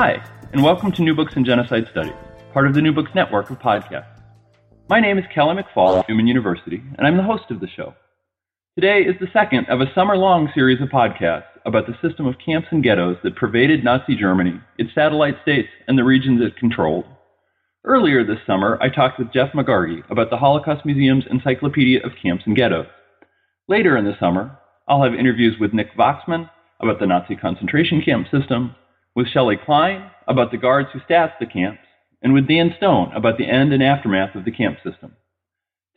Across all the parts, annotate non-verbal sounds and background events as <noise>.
Hi, and welcome to New Books in Genocide Studies, part of the New Books Network of podcasts. My name is Kelly McFall of Newman University, and I'm the host of the show. Today is the second of a summer long series of podcasts about the system of camps and ghettos that pervaded Nazi Germany, its satellite states, and the regions it controlled. Earlier this summer, I talked with Jeff Megargee about the Holocaust Museum's Encyclopedia of Camps and Ghettos. Later in the summer, I'll have interviews with Nick Wachsmann about the Nazi concentration camp system with Shelley Klein about the guards who staffed the camps, and with Dan Stone about the end and aftermath of the camp system.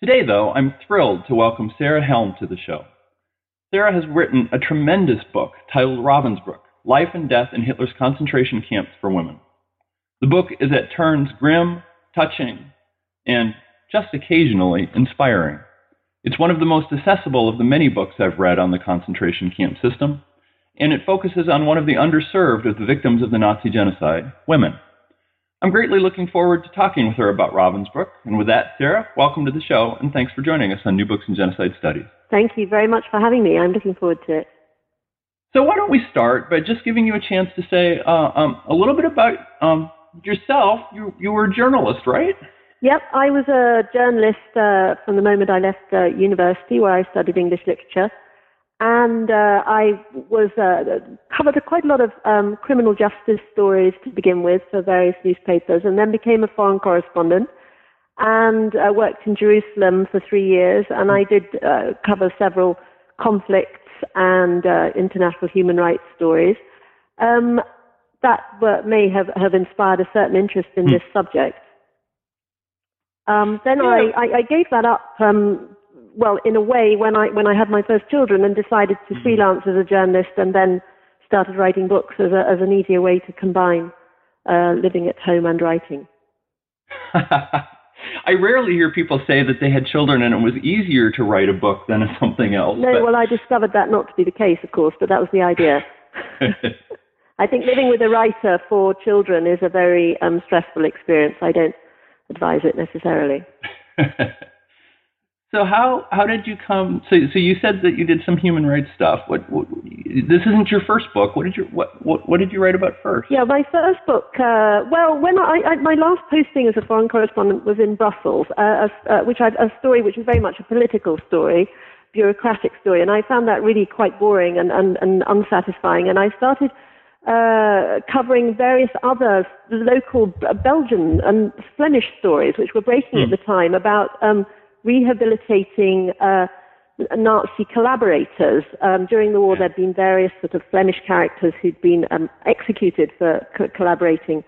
Today, though, I'm thrilled to welcome Sarah Helm to the show. Sarah has written a tremendous book titled Ravensbrück Life and Death in Hitler's Concentration Camps for Women. The book is at turns grim, touching, and just occasionally inspiring. It's one of the most accessible of the many books I've read on the concentration camp system, and it focuses on one of the underserved of the victims of the Nazi genocide, women. I'm greatly looking forward to talking with her about Ravensbrück. And with that, Sarah, welcome to the show, and thanks for joining us on New Books in Genocide Studies. Thank you very much for having me. I'm looking forward to it. So, why don't we start by just giving you a chance to say uh, um, a little bit about um, yourself? You, you were a journalist, right? Yep, I was a journalist uh, from the moment I left uh, university, where I studied English literature and uh, I was uh, covered quite a lot of um, criminal justice stories to begin with for various newspapers, and then became a foreign correspondent and uh, worked in Jerusalem for three years. And I did uh, cover several conflicts and uh, international human rights stories. Um, that may have, have inspired a certain interest in mm. this subject. Um, then yeah. I, I, I, gave that up um, well, in a way, when I when I had my first children and decided to mm-hmm. freelance as a journalist, and then started writing books as a, as an easier way to combine uh, living at home and writing. <laughs> I rarely hear people say that they had children and it was easier to write a book than <laughs> something else. No, but... well, I discovered that not to be the case, of course, but that was the idea. <laughs> I think living with a writer for children is a very um, stressful experience. I don't advise it necessarily. So how how did you come? So so you said that you did some human rights stuff. What, what this isn't your first book. What did you what what, what did you write about first? Yeah, my first book. Uh, well, when I, I my last posting as a foreign correspondent was in Brussels, uh, uh, which I, a story which was very much a political story, bureaucratic story, and I found that really quite boring and and, and unsatisfying. And I started uh, covering various other local Belgian and Flemish stories, which were breaking mm. at the time about. Um, rehabilitating uh, Nazi collaborators. Um, during the war, there'd been various sort of Flemish characters who'd been um, executed for co- collaborating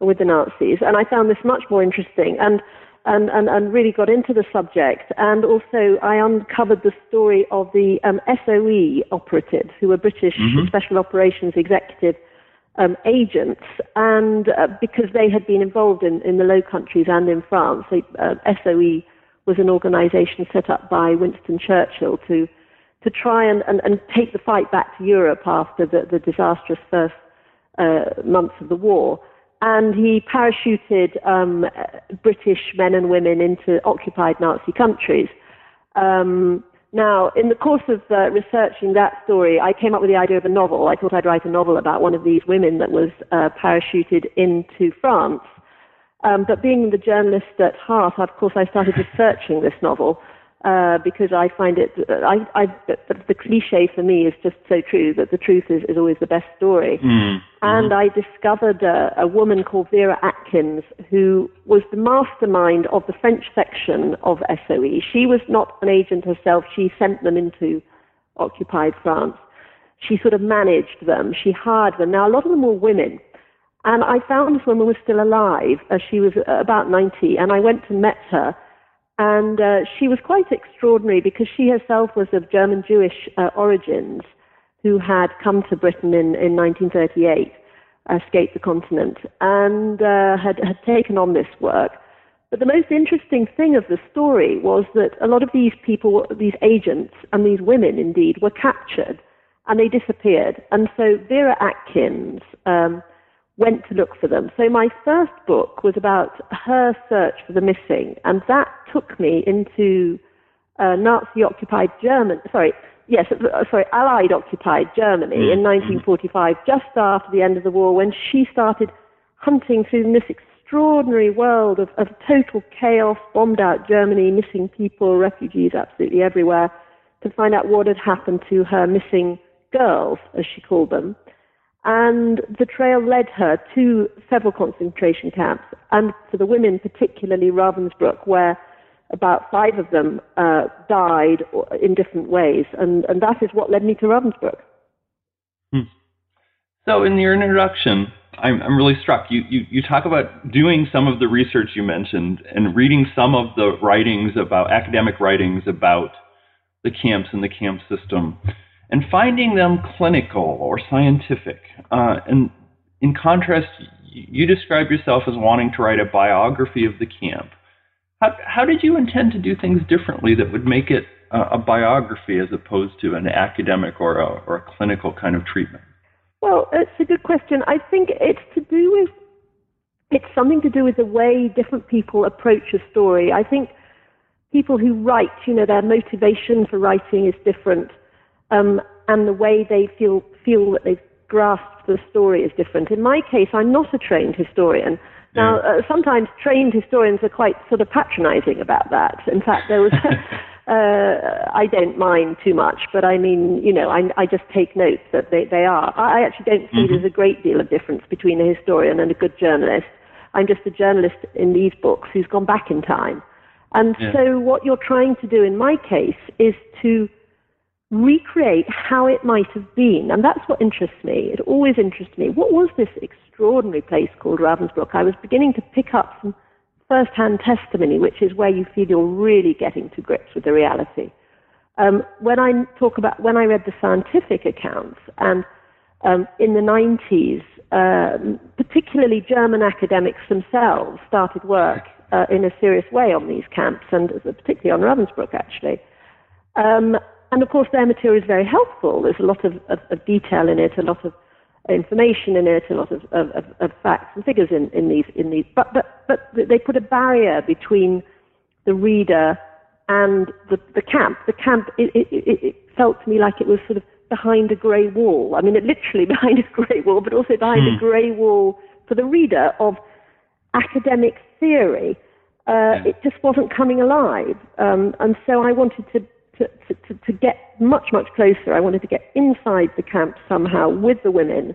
with the Nazis, and I found this much more interesting and, and, and, and really got into the subject. And also, I uncovered the story of the um, SOE operatives, who were British mm-hmm. Special Operations Executive um, agents, and uh, because they had been involved in, in the Low Countries and in France, so, uh, SOE was an organization set up by Winston Churchill to, to try and, and, and take the fight back to Europe after the, the disastrous first uh, months of the war. And he parachuted um, British men and women into occupied Nazi countries. Um, now, in the course of uh, researching that story, I came up with the idea of a novel. I thought I'd write a novel about one of these women that was uh, parachuted into France. Um, but being the journalist at heart, of course, I started researching this novel uh, because I find it, I, I, the, the, cliche for me is just so true that the truth is, is always the best story. Mm-hmm. And I discovered a, a woman called Vera Atkins who was the mastermind of the French section of SOE. She was not an agent herself, she sent them into occupied France. She sort of managed them, she hired them. Now, a lot of them were women. And I found this woman was still alive. Uh, she was uh, about 90, and I went and met her. And uh, she was quite extraordinary because she herself was of German Jewish uh, origins who had come to Britain in, in 1938. escaped the continent and uh, had, had taken on this work. But the most interesting thing of the story was that a lot of these people, these agents, and these women indeed, were captured and they disappeared. And so Vera Atkins um, went to look for them. So my first book was about her search for the missing, and that took me into uh, Nazi-occupied Germany. Sorry, yes, uh, sorry, Allied-occupied Germany mm-hmm. in 1945, just after the end of the war, when she started hunting through this extraordinary world of, of total chaos, bombed out Germany, missing people, refugees absolutely everywhere, to find out what had happened to her missing girls, as she called them. And the trail led her to several concentration camps, and for the women, particularly Ravensbrück, where about five of them uh, died in different ways, and, and that is what led me to Ravensbrück. Hmm. So, in your introduction, I'm, I'm really struck. You, you, you talk about doing some of the research you mentioned and reading some of the writings about academic writings about the camps and the camp system and finding them clinical or scientific. Uh, and in contrast, you describe yourself as wanting to write a biography of the camp. How, how did you intend to do things differently that would make it a, a biography as opposed to an academic or a, or a clinical kind of treatment? Well, it's a good question. I think it's to do with it's something to do with the way different people approach a story. I think people who write, you know, their motivation for writing is different um, and the way they feel feel that they've grasped the story is different. In my case, I'm not a trained historian. Now, uh, sometimes trained historians are quite sort of patronizing about that. In fact, there was, <laughs> uh, I don't mind too much, but I mean, you know, I, I just take note that they, they are. I actually don't see mm-hmm. there's a great deal of difference between a historian and a good journalist. I'm just a journalist in these books who's gone back in time. And yeah. so what you're trying to do in my case is to recreate how it might have been. And that's what interests me. It always interests me. What was this extraordinary place called Ravensbrück? I was beginning to pick up some first-hand testimony, which is where you feel you're really getting to grips with the reality. Um, when I talk about when I read the scientific accounts and um, in the 90s, um, particularly German academics themselves started work uh, in a serious way on these camps, and particularly on Ravensbrück, actually. Um, and of course, their material is very helpful. There's a lot of, of, of detail in it, a lot of information in it, a lot of, of, of facts and figures in, in these. In these, but but but they put a barrier between the reader and the, the camp. The camp it, it, it, felt to me like it was sort of behind a grey wall. I mean, it literally <laughs> behind a grey wall, but also behind hmm. a grey wall for the reader of academic theory. Uh, yeah. It just wasn't coming alive, um, and so I wanted to to, to, to get much, much closer. I wanted to get inside the camp somehow with the women,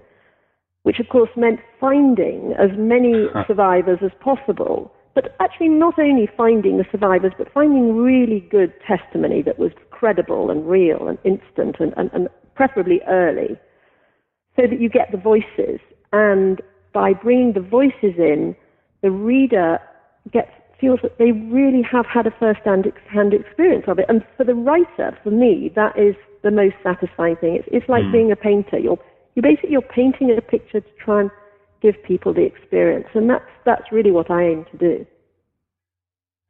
which of course meant finding as many <laughs> survivors as possible. But actually, not only finding the survivors, but finding really good testimony that was credible and real and instant and, and, and preferably early, so that you get the voices. And by bringing the voices in, the reader gets feels that they really have had a first-hand experience of it. And for the writer, for me, that is the most satisfying thing. It's, it's like mm. being a painter. You're, you basically you're painting a picture to try and give people the experience, and that's that's really what I aim to do.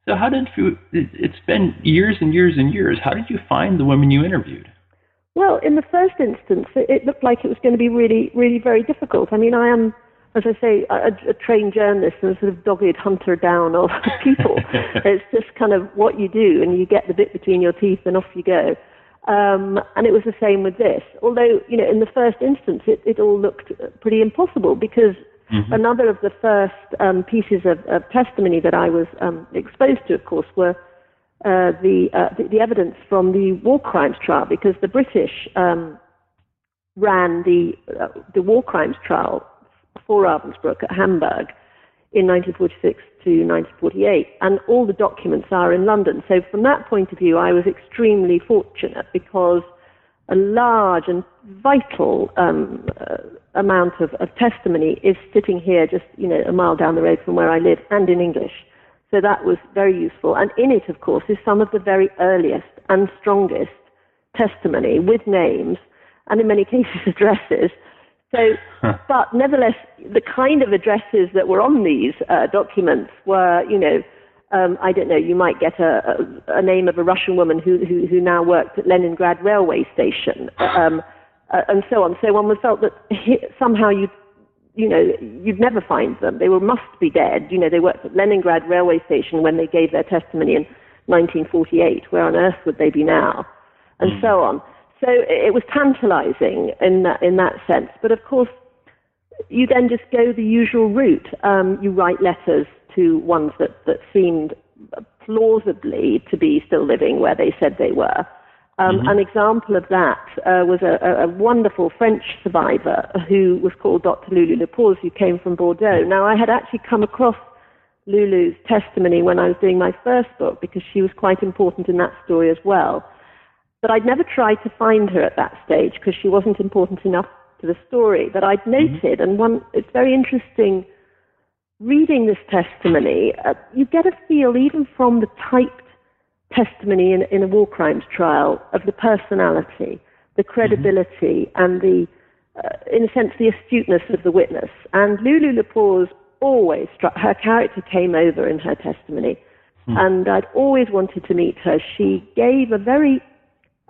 So, how did you? It's been years and years and years. How did you find the women you interviewed? Well, in the first instance, it looked like it was going to be really, really very difficult. I mean, I am as I say, a, a trained journalist and a sort of dogged hunter down of <laughs> people. <laughs> it's just kind of what you do, and you get the bit between your teeth, and off you go. Um, and it was the same with this. Although, you know, in the first instance, it, it all looked pretty impossible because mm-hmm. another of the first um, pieces of, of, testimony that I was um, exposed to, of course, were uh, the, uh, the, the evidence from the war crimes trial, because the British um, ran the uh, the war crimes trial for Ravensbrück at Hamburg in 1946 to 1948, and all the documents are in London. So from that point of view, I was extremely fortunate because a large and vital um, uh, amount of, of, testimony is sitting here just you know a mile down the road from where I live and in English. So that was very useful. And in it, of course, is some of the very earliest and strongest testimony with names and in many <laughs> cases addresses So, but nevertheless, the kind of addresses that were on these uh, documents were, you know, um, I don't know, you might get a, a, a, name of a Russian woman who, who, who now worked at Leningrad railway station, um, uh, and so on. So one felt that he, somehow you, you know, you'd never find them. They were must be dead. You know, they worked at Leningrad railway station when they gave their testimony in 1948. Where on earth would they be now? And mm. so on. So it was tantalizing in that, in that sense. But of course, you then just go the usual route. Um, you write letters to ones that, that seemed plausibly to be still living where they said they were. Um, mm-hmm. An example of that uh, was a, a, wonderful French survivor who was called Dr. Lulu Le Porz, who came from Bordeaux. Now, I had actually come across Lulu's testimony when I was doing my first book because she was quite important in that story as well. But I'd never tried to find her at that stage because she wasn't important enough to the story. But I'd mm-hmm. noted, mm-hmm. and one, it's very interesting reading this testimony, uh, you get a feel, even from the typed testimony in, in a war crimes trial, of the personality, the mm-hmm. credibility, mm-hmm. and the, uh, in a sense, the astuteness of the witness. And Lulu Le Porz always struck, her character came over in her testimony. Mm. And I'd always wanted to meet her. She gave a very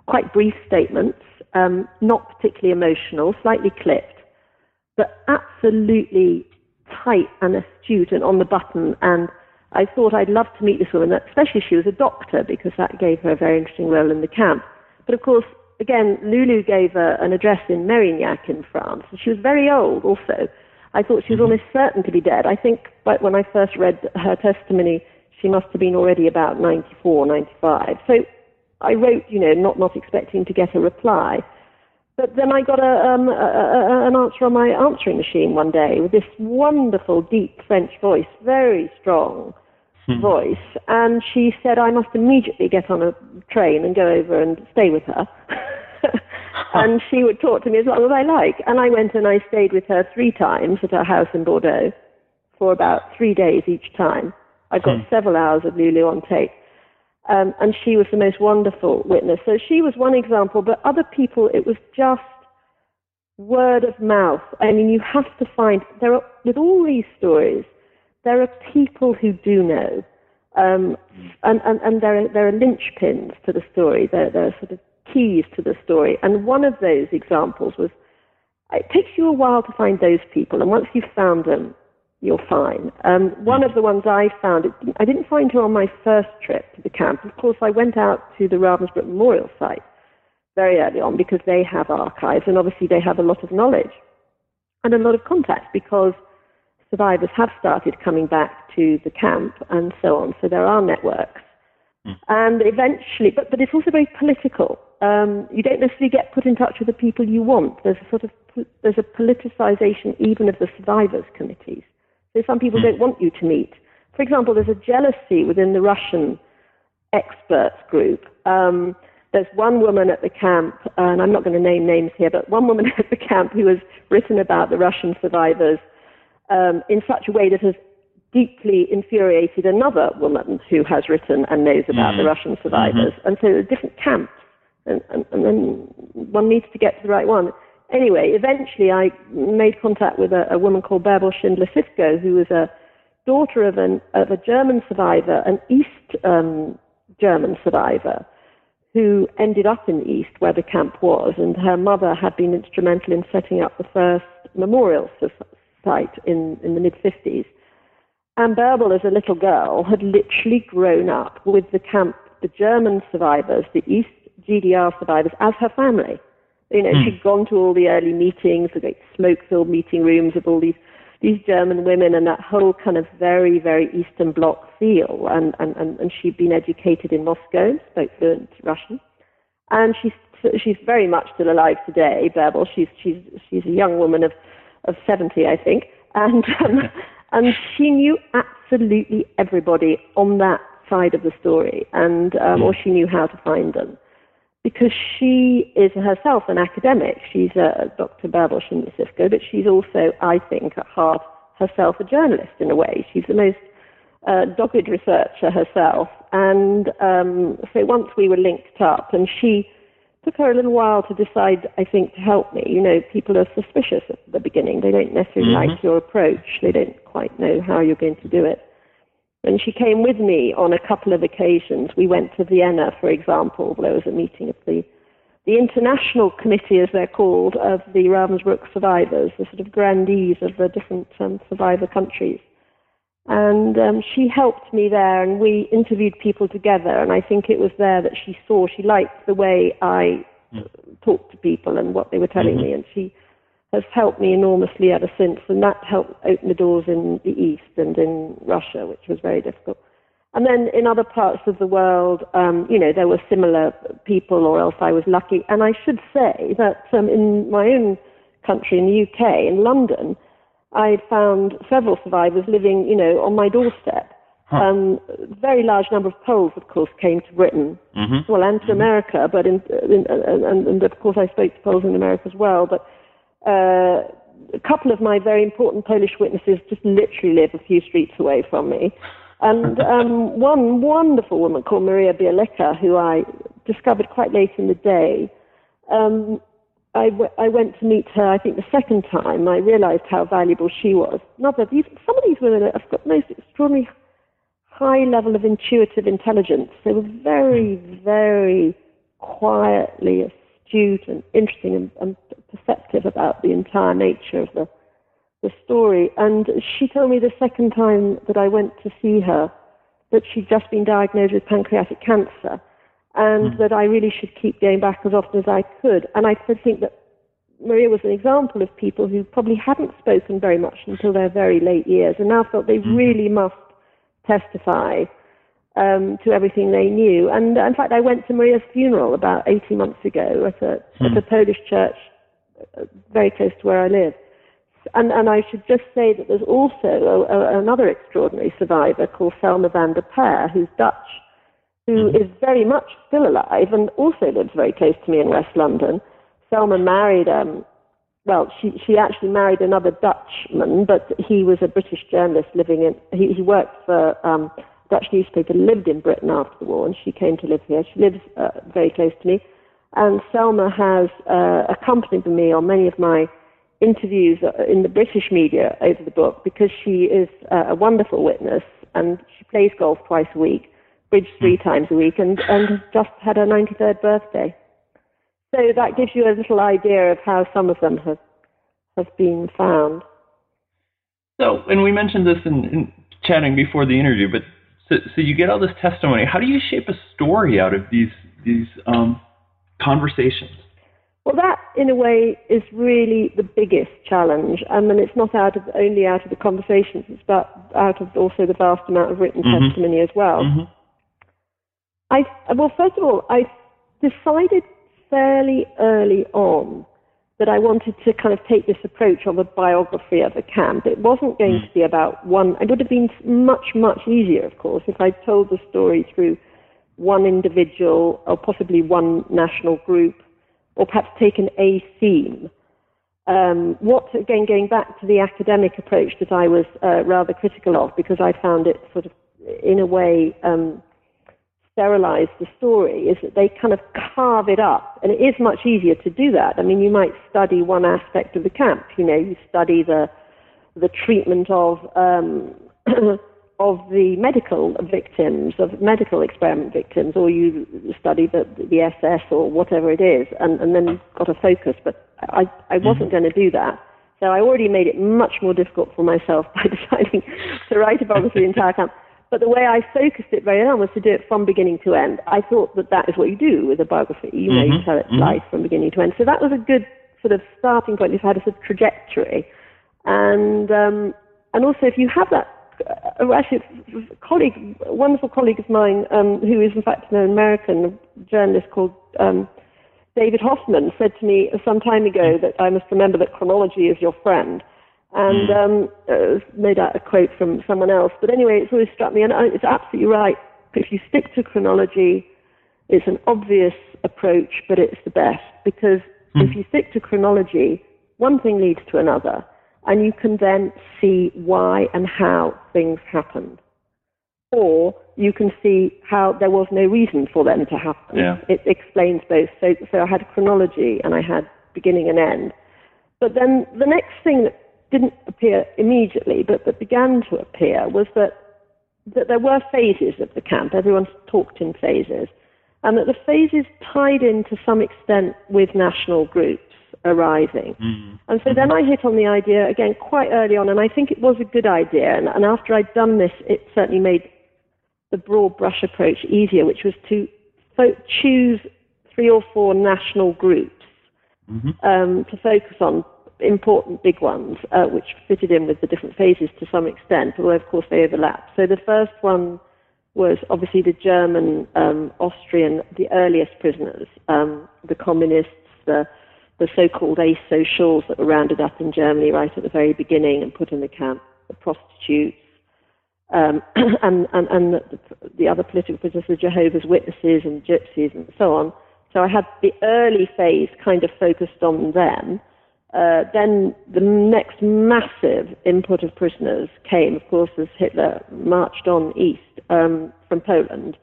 quite brief statements, um, not particularly emotional, slightly clipped, but absolutely tight and astute and on the button. And I thought I'd love to meet this woman, especially she was a doctor, because that gave her a very interesting role in the camp. But of course, again, Lulu gave a, an address in Mérignac in France. And she was very old also. I thought she was mm-hmm. almost certain to be dead. I think when I first read her testimony, she must have been already about 94, 95. So I wrote, you know, not, not expecting to get a reply. But then I got a, um, a, a, an answer on my answering machine one day with this wonderful, deep French voice, very strong hmm. voice. And she said I must immediately get on a train and go over and stay with her. <laughs> and she would talk to me as long as I like. And I went and I stayed with her three times at her house in Bordeaux for about three days each time. I got hmm. several hours of Lulu on tape. Um, and she was the most wonderful witness. So she was one example, but other people, it was just word of mouth. I mean, you have to find, there are, with all these stories, there are people who do know. Um, and, and, and there, are, there are linchpins to the story. There, there are sort of keys to the story. And one of those examples was, it takes you a while to find those people. And once you've found them, you're fine. Um, one of the ones I found, it, I didn't find her on my first trip to the camp. Of course, I went out to the Ravensbrück Memorial Site very early on because they have archives and obviously they have a lot of knowledge and a lot of contacts because survivors have started coming back to the camp and so on. So there are networks. Mm. And eventually, but, but it's also very political. Um, you don't necessarily get put in touch with the people you want. There's a sort of there's a politicization even of the survivors committees. So some people mm. don't want you to meet. For example, there's a jealousy within the Russian experts group. Um, there's one woman at the camp, and I'm not going to name names here, but one woman <laughs> at the camp who has written about the Russian survivors um, in such a way that has deeply infuriated another woman who has written and knows about mm. the Russian survivors. Mm-hmm. And so there are different camps, and, and, and then one needs to get to the right one anyway, eventually I made contact with a, a woman called Bärbel Schindler-Saefkow, who was a daughter of, an, of a German survivor, an East um, German survivor, who ended up in the East where the camp was, and her mother had been instrumental in setting up the first memorial site in, in the mid 50s. And Bärbel, as a little girl, had literally grown up with the camp, the German survivors, the East GDR survivors, as her family. You know, mm. she'd gone to all the early meetings, the great smoke-filled meeting rooms of all these these German women and that whole kind of very, very Eastern Bloc feel. And, and, and, and she'd been educated in Moscow, spoke fluent Russian. And she's, she's very much still alive today, Bärbel. She's, she's, she's a young woman of, of 70, I think. And, <laughs> um, and she knew absolutely everybody on that side of the story, and, um, or she knew how to find them because she is herself an academic. She's a Dr. Bärbel Schindler-Saefkow, but she's also, I think, at heart herself a journalist in a way. She's the most uh, dogged researcher herself. And um, so once we were linked up, and she took her a little while to decide, I think, to help me. You know, people are suspicious at the beginning. They don't necessarily mm-hmm. like your approach. They don't quite know how you're going to do it. And she came with me on a couple of occasions. We went to Vienna, for example. Where there was a meeting of the the international committee, as they're called, of the Ravensbrück survivors, the sort of grandees of the different um, survivor countries. And um, she helped me there, and we interviewed people together. And I think it was there that she saw she liked the way I mm. talked to people and what they were telling mm-hmm. me, and she has helped me enormously ever since. And that helped open the doors in the East and in Russia, which was very difficult. And then in other parts of the world, um, you know, there were similar people, or else I was lucky. And I should say that um, in my own country, in the UK, in London, I found several survivors living, you know, on my doorstep. Huh. Um, very large number of Poles, of course, came to Britain, mm-hmm. well, and to mm-hmm. America. But in, in, and, and, of course, I spoke to Poles in America as well. But uh, a couple of my very important Polish witnesses just literally live a few streets away from me. And <laughs> um, one wonderful woman called Maria Bielicka, who I discovered quite late in the day, um, I, w- I went to meet her, I think, the second time. I realized how valuable she was. Not that these, some of these women have got most extraordinary high level of intuitive intelligence. They were very, very quietly astute and interesting and, and perceptive about the entire nature of the, the story. And she told me the second time that I went to see her that she'd just been diagnosed with pancreatic cancer and mm. that I really should keep going back as often as I could. And I think that Maria was an example of people who probably hadn't spoken very much until their very late years and now felt they mm. really must testify um, to everything they knew. And in fact, I went to Maria's funeral about 18 months ago at a, mm. at a Polish church uh, very close to where I live. And, and I should just say that there's also a, a, another extraordinary survivor called Selma van de Perre, who's Dutch who mm-hmm. is very much still alive and also lives very close to me in West London. Selma married, um, well, she, she actually married another Dutchman, but he was a British journalist living in, he, he worked for um, Dutch newspaper, lived in Britain after the war, and she came to live here. She lives uh, very close to me. And Selma has uh, accompanied me on many of my interviews in the British media over the book because she is uh, a wonderful witness and she plays golf twice a week bridge three hmm. times a week and, and just had her 93rd birthday. So that gives you a little idea of how some of them have, have been found. So, and we mentioned this in, in chatting before the interview, but so, so, you get all this testimony. How do you shape a story out of these these um, conversations? Well, that in a way is really the biggest challenge. I mean, it's not out of only out of the conversations; it's about out of also the vast amount of written mm-hmm. testimony as well. Mm-hmm. I well, first of all, I decided fairly early on that I wanted to kind of take this approach of a biography of a camp. It wasn't going mm. to be about one. It would have been much, much easier, of course, if I told the story through one individual or possibly one national group, or perhaps taken a theme. Um, what, again, going back to the academic approach that I was uh, rather critical of, because I found it sort of, in a way, um, sterilize the story is that they kind of carve it up. And it is much easier to do that. I mean, you might study one aspect of the camp. You know, you study the, the treatment of, um, <clears throat> of the medical victims, of medical experiment victims, or you study the, the SS or whatever it is, and, and then got a focus. But I, I wasn't mm-hmm. going to do that. So I already made it much more difficult for myself <laughs> by deciding to write about <laughs> the entire camp. But the way I focused it very early was to do it from beginning to end. I thought that that is what you do with a biography. You know, mm-hmm. you tell its mm-hmm. life from beginning to end. So that was a good sort of starting point. If you had a sort of trajectory, and um, and also if you have that, actually, a colleague, a wonderful colleague of mine, um, who is in fact an American journalist called um, David Hoffman, said to me some time ago that I must remember that chronology is your friend. And mm. um, uh, made out a quote from someone else. But anyway, it's always struck me, and it's absolutely right. If you stick to chronology, it's an obvious approach, but it's the best because mm. if you stick to chronology, one thing leads to another, and you can then see why and how things happened. or you can see how there was no reason for them to happen. Yeah. It explains both. So, so I had chronology and I had beginning and end. But then the next thing that didn't appear immediately, but that began to appear, was that, that there were phases of the camp. Everyone talked in phases. And that the phases tied in to some extent with national groups arising. Mm-hmm. And so then I hit on the idea again quite early on, and I think it was a good idea. And, and after I'd done this, it certainly made the broad brush approach easier, which was to fo- choose three or four national groups Mm-hmm. um, to focus on important big ones, uh, which fitted in with the different phases to some extent, although of course they overlap. So the first one was obviously the German, um, Austrian, the earliest prisoners, um, the communists, the, the so-called asocials that were rounded up in Germany right at the very beginning and put in the camp, the prostitutes, um, <clears throat> and, and, and the, the other political prisoners, the Jehovah's Witnesses and gypsies and so on. So I had the early phase kind of focused on them. Uh, then the next massive input of prisoners came, of course, as Hitler marched on east um, from Poland,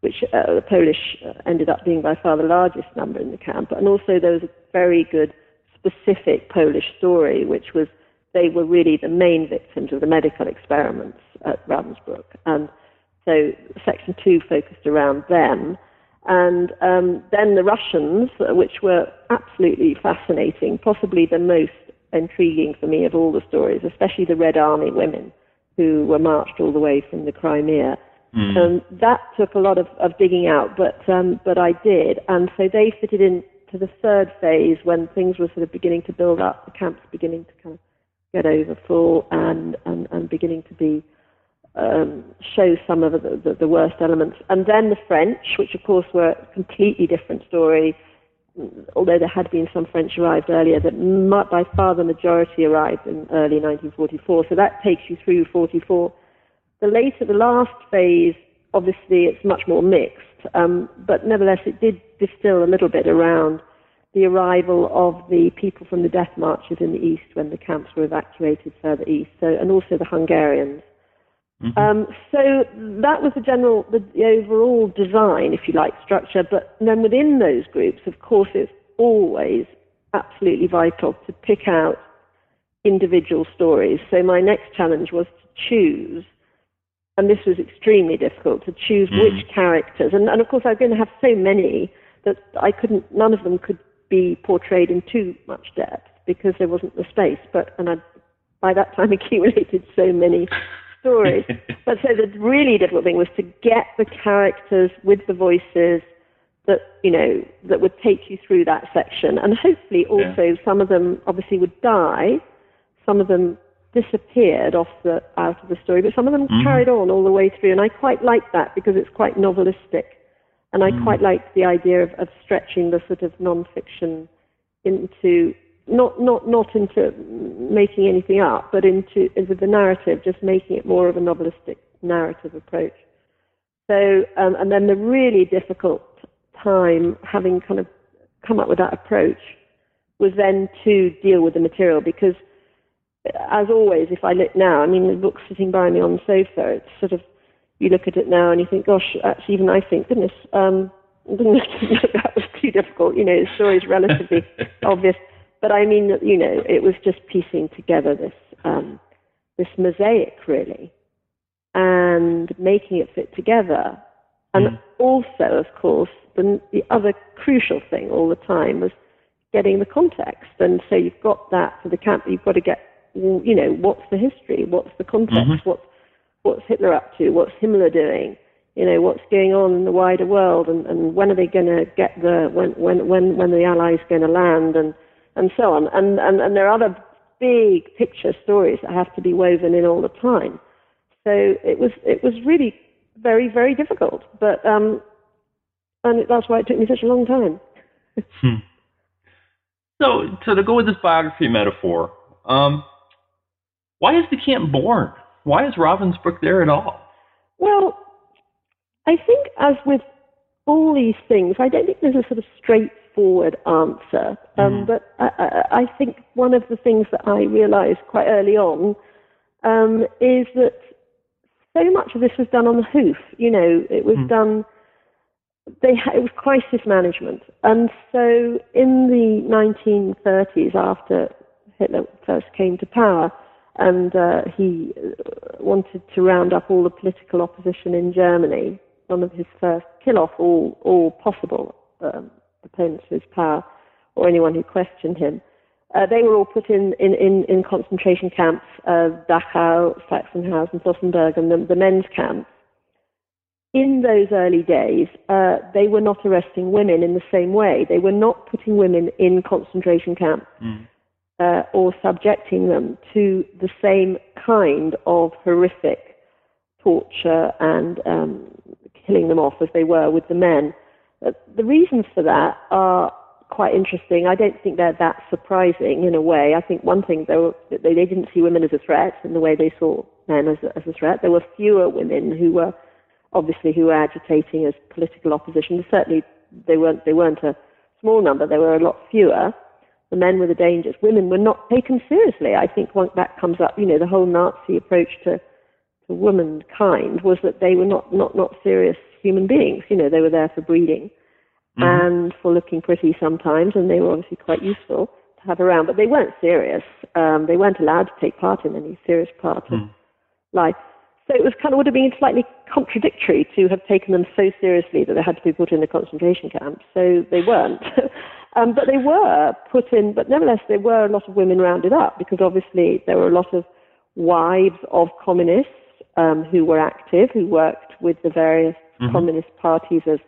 which uh, the Polish uh, ended up being by far the largest number in the camp. And also there was a very good specific Polish story, which was they were really the main victims of the medical experiments at Ravensbrück. And so section two focused around them. And um, then the Russians, uh, which were absolutely fascinating, possibly the most intriguing for me of all the stories, especially the Red Army women who were marched all the way from the Crimea. Mm. Um, that took a lot of, of digging out, but um, but I did, and so they fitted in to the third phase when things were sort of beginning to build up, the camps beginning to kind of get over full and and, and beginning to be um, show some of the, the, the worst elements. And then the French, which of course were a completely different story, although there had been some French arrived earlier, that by far the majority arrived in early 1944. So that takes you through 44. The later, the last phase, obviously it's much more mixed, um, but nevertheless it did distill a little bit around the arrival of the people from the death marches in the east when the camps were evacuated further east, so, and also the Hungarians. Mhm. Um, so that was the general, the, the overall design, if you like, structure. But then within those groups, of course, it's always absolutely vital to pick out individual stories. So my next challenge was to choose, and this was extremely difficult, to choose Mhm. which characters. And, and of course, I was going to have so many that I couldn't, none of them could be portrayed in too much depth because there wasn't the space. But, and I, by that time, <laughs> accumulated so many <laughs> stories. but so the really difficult thing was to get the characters with the voices that you know that would take you through that section, and hopefully also some of them obviously would die, some of them disappeared off the out of the story, but some of them Mhm. carried on all the way through, and I quite like that because it's quite novelistic, and I Mm. quite liked the idea of, of stretching the sort of non-fiction into not not not into making anything up, but into with the narrative, just making it more of a novelistic narrative approach. So, um, and then the really difficult time, having kind of come up with that approach, was then to deal with the material because, as always, if I look now, I mean, the book's sitting by me on the sofa. It's sort of you look at it now and you think, gosh, actually, even I think, goodness, um, <laughs> that was too difficult. You know, the story's relatively <laughs> obvious, but I mean, you know, it was just piecing together this um, this mosaic really, and making it fit together. And Mm. also, of course, the, the other crucial thing all the time was getting the context. And so you've got that for the camp, you've got to get, well, you know, what's the history? What's the context? Mhm. What's what's Hitler up to? What's Himmler doing? You know, what's going on in the wider world? And, and when are they going to get the when when when when the Allies going to land? And and so on. And, and and there are other big picture stories that have to be woven in all the time. So it was it was really very very difficult. But um, and that's why it took me such a long time. Hmm. So, so to go with this biography metaphor, um, why is the camp born? Why is Ravensbrück there at all? Well, I think as with all these things, I don't think there's a sort of straightforward answer. Um, Mhm. But I, I, I think one of the things that I realized quite early on um, is that so much of this was done on the hoof. You know, it was mm. done. They it was crisis management, and so in the 1930s, after Hitler first came to power, and uh, he wanted to round up all the political opposition in Germany. One of his first kill off all all possible um, opponents of his power or anyone who questioned him. Uh, they were all put in, in, in, in concentration camps, uh, Dachau, Sachsenhausen, Flossenbürg, and the, the men's camps. In those early days, uh, they were not arresting women in the same way. They were not putting women in concentration camps mm. Uh, or subjecting them to the same kind of horrific torture and um, killing them off as they were with the men. Uh, the reasons for that are quite interesting. I don't think they're that surprising in a way. I think one thing they, they, they didn't see women as a threat in the way they saw men as a, as a threat. There were fewer women who were obviously who were agitating as political opposition. Certainly, they weren't they weren't a small number. There were a lot fewer. The men were the dangers. Women were not taken seriously. I think once that comes up, you know, the whole Nazi approach to to womankind was that they were not not not serious human beings. You know, they were there for breeding mm-hmm. and for looking pretty sometimes, and they were obviously quite useful to have around, but they weren't serious. Um, they weren't allowed to take part in any serious part of mm. life. So it was kind of would have been slightly contradictory to have taken them so seriously that they had to be put in a concentration camp. So they weren't. <laughs> um, but they were put in, but nevertheless, there were a lot of women rounded up because obviously there were a lot of wives of communists um, who were active, who worked with the various mm-hmm. communist parties as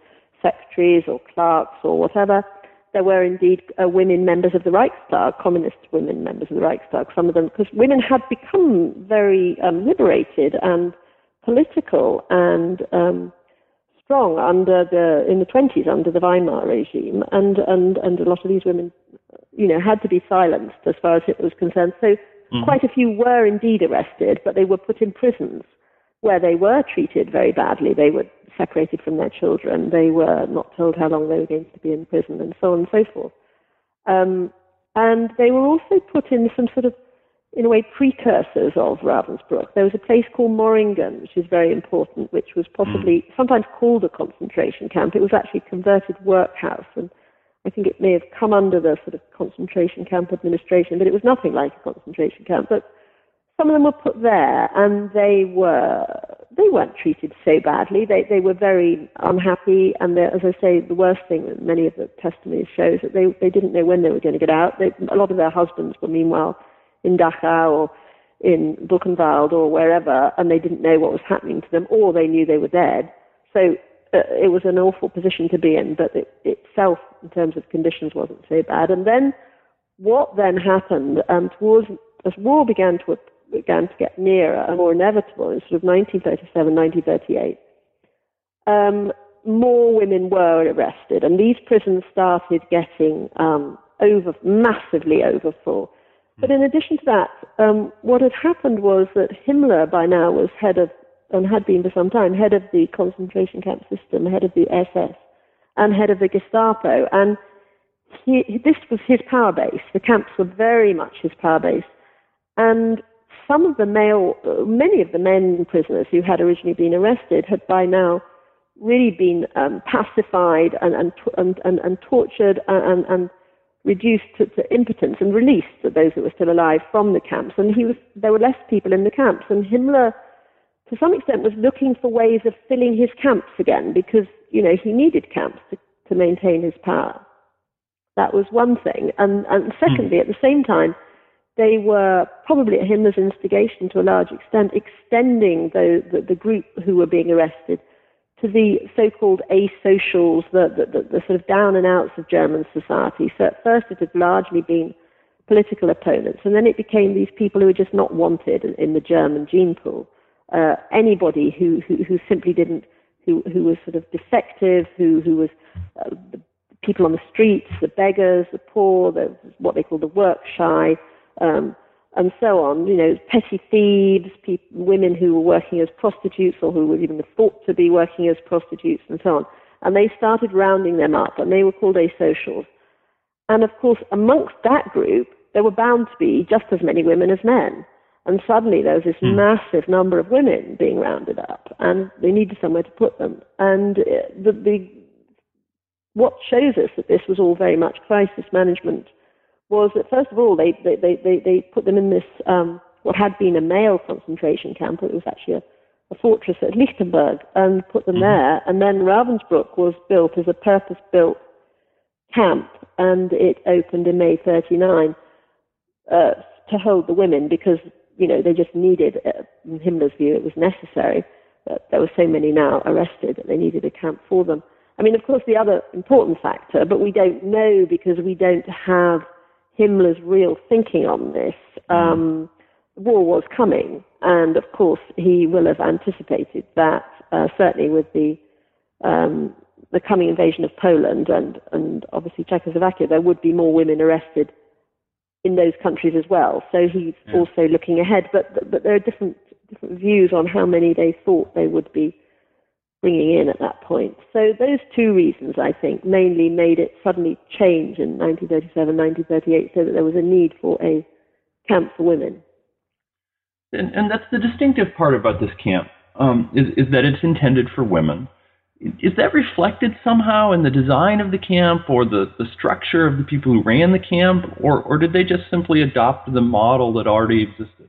secretaries or clerks or whatever. There were indeed uh, women members of the Reichstag, communist women members of the Reichstag, some of them, because women had become very um, liberated and political and um, strong under the in the 20s under the Weimar regime, and and and a lot of these women, you know, had to be silenced as far as it was concerned. So mm-hmm. quite a few were indeed arrested, but they were put in prisons where they were treated very badly. They were separated from their children. They were not told how long they were going to be in prison, and so on and so forth. Um, and they were also put in some sort of, in a way, precursors of Ravensbrück. There was a place called Moringen, which is very important, which was possibly mm. sometimes called a concentration camp. It was actually a converted workhouse, and I think it may have come under the sort of concentration camp administration, but it was nothing like a concentration camp. But some of them were put there, and they were they weren't treated so badly. They they were very unhappy, and as I say, the worst thing that many of the testimonies shows that they they didn't know when they were going to get out. They, a lot of their husbands were meanwhile in Dachau or in Buchenwald or wherever, and they didn't know what was happening to them, or they knew they were dead. So uh, it was an awful position to be in, but it itself, in terms of conditions, wasn't so bad. And then what then happened um, towards as war began to began to get nearer and more inevitable in sort of 1937, 1938, um, more women were arrested, and these prisons started getting um, over massively over full. But in addition to that, um, what had happened was that Himmler by now was head of, and had been for some time, head of the concentration camp system, head of the SS, and head of the Gestapo. And he, this was his power base. The camps were very much his power base. And some of the male, many of the men prisoners who had originally been arrested had by now really been um, pacified and, and, and, and, and tortured and, and reduced to, to, impotence and released, those that were still alive, from the camps. And he was, there were less people in the camps. And Himmler, to some extent, was looking for ways of filling his camps again because, you know, he needed camps to, to maintain his power. That was one thing. And, and secondly, mm. at the same time, they were probably at Himmler's instigation to a large extent extending the, the, the group who were being arrested to the so-called asocials, the, the, the, the sort of down and outs of German society. So at first it had largely been political opponents, and then it became these people who were just not wanted in, in the German gene pool. Uh, anybody who, who, who simply didn't, who, who was sort of defective, who, who was uh, the people on the streets, the beggars, the poor, the, what they call the work shy, um, and so on. You know, petty thieves, people, women who were working as prostitutes or who were even thought to be working as prostitutes, and so on. And they started rounding them up, and they were called asocials. And of course, amongst that group, there were bound to be just as many women as men. And suddenly there was this mm. massive number of women being rounded up, and they needed somewhere to put them. And uh, the, the what shows us that this was all very much crisis management was that first of all they they they, they, put them in this um, what had been a male concentration camp. It was actually a, a fortress at Lichtenberg, and put them mm-hmm. there. And then Ravensbrück was built as a purpose-built camp, and it opened in May 39 uh, to hold the women because you know they just needed, uh, in Himmler's view, it was necessary. But there were so many now arrested that they needed a camp for them. I mean, of course, the other important factor, but we don't know because we don't have Himmler's real thinking on this. Mm. Um, war was coming, and of course, he will have anticipated that. Uh, certainly, with the um, the coming invasion of Poland and and obviously Czechoslovakia, there would be more women arrested in those countries as well. So he's yeah. also looking ahead. But but there are different different views on how many they thought they would be bringing in at that point. So those two reasons, I think, mainly made it suddenly change in 1937, 1938, so that there was a need for a camp for women. And, and that's the distinctive part about this camp, um, is, is that it's intended for women. Is that reflected somehow in the design of the camp or the, the structure of the people who ran the camp, or, or did they just simply adopt the model that already existed?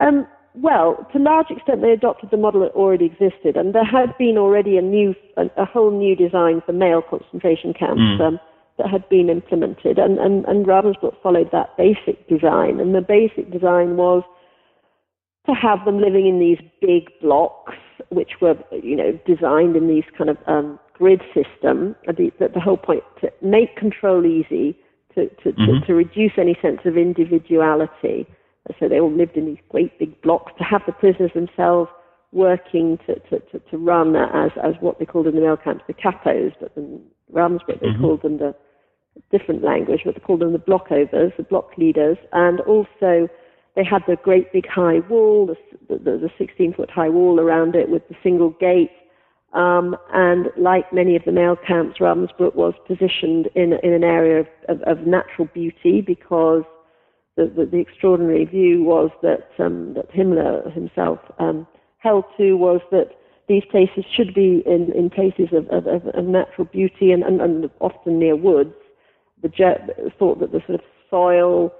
Um, well, to a large extent, they adopted the model that already existed, and there had been already a new, a, a whole new design for male concentration camps mm. um, that had been implemented, and, and, and Ravensbrück followed that basic design. And the basic design was to have them living in these big blocks, which were, you know, designed in these kind of um, grid system. The, the, the, whole point to make control easy, to, to, mm-hmm. to, to reduce any sense of individuality so they all lived in these great big blocks to have the prisoners themselves working to, to, to, to run as, as what they called in the male camps the capos, but in Ravensbrück they mm-hmm. called them the different language, but they called them the blockovas, the block leaders, and also they had the great big high wall, the, the, the 16 foot high wall around it with the single gate. Um, and like many of the male camps, Ravensbrück was positioned in, in an area of, of, of natural beauty because the, the, the extraordinary view was that, um, that Himmler himself um, held to was that these places should be in, in places of, of, of natural beauty and, and, and, often near woods. The thought that the sort of soil,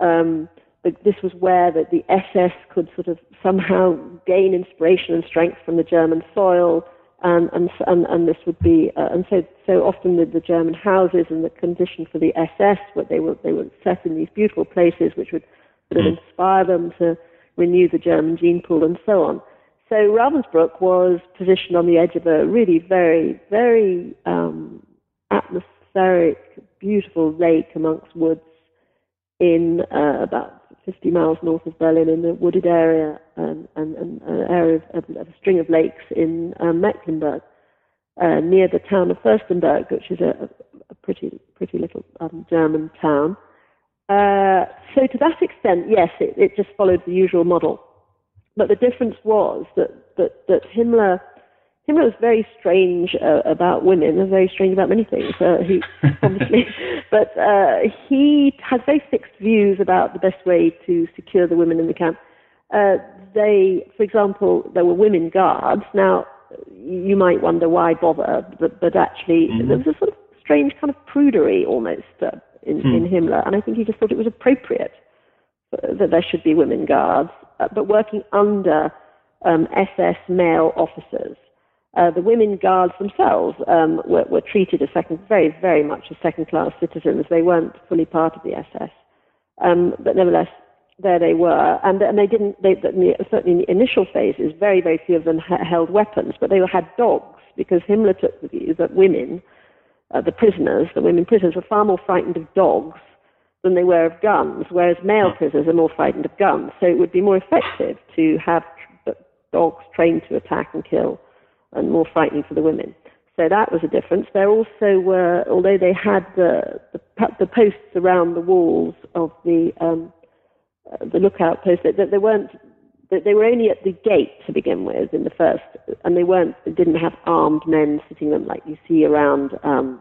um, this was where that the SS could sort of somehow gain inspiration and strength from the German soil and and and, and this would be uh, and so so often the, the German houses and the condition for the SS, what they were they were set in these beautiful places which would sort of mm. inspire them to renew the German gene pool and so on. So Ravensbrück was positioned on the edge of a really very very um, atmospheric, beautiful lake amongst woods in uh, about 50 miles north of Berlin in a wooded area um, and, an area of, of, a string of lakes in um, Mecklenburg, uh, near the town of Fürstenberg, which is a, a pretty pretty little um, German town. Uh, so to that extent, yes, it, it just followed the usual model. But the difference was that that, that Himmler Himmler was very strange uh, about women, and very strange about many things. Uh, he <laughs> obviously, but uh, he had very fixed views about the best way to secure the women in the camp. Uh, they, for example, there were women guards. Now, you might wonder why bother, but, but actually, mm-hmm. there was a sort of strange kind of prudery almost uh, in, mm. in Himmler, and I think he just thought it was appropriate that there should be women guards, uh, but working under um, SS male officers. Uh, the women guards themselves um, were, were, treated as second, very, very much as second-class citizens. They weren't fully part of the SS, um, but nevertheless, there they were, and, and they didn't. They, certainly in the initial phases, very, very few of them held weapons, but they had dogs because Himmler took the view that women, uh, the prisoners, the women prisoners, were far more frightened of dogs than they were of guns, whereas male prisoners are more frightened of guns. So it would be more effective to have dogs trained to attack and kill and more frightening for the women. So that was a difference. There also were, although they had the, the, the posts around the walls of the um, uh, the lookout posts, that, they weren't they were only at the gate to begin with in the first, and they weren't they didn't have armed men sitting them like you see around um,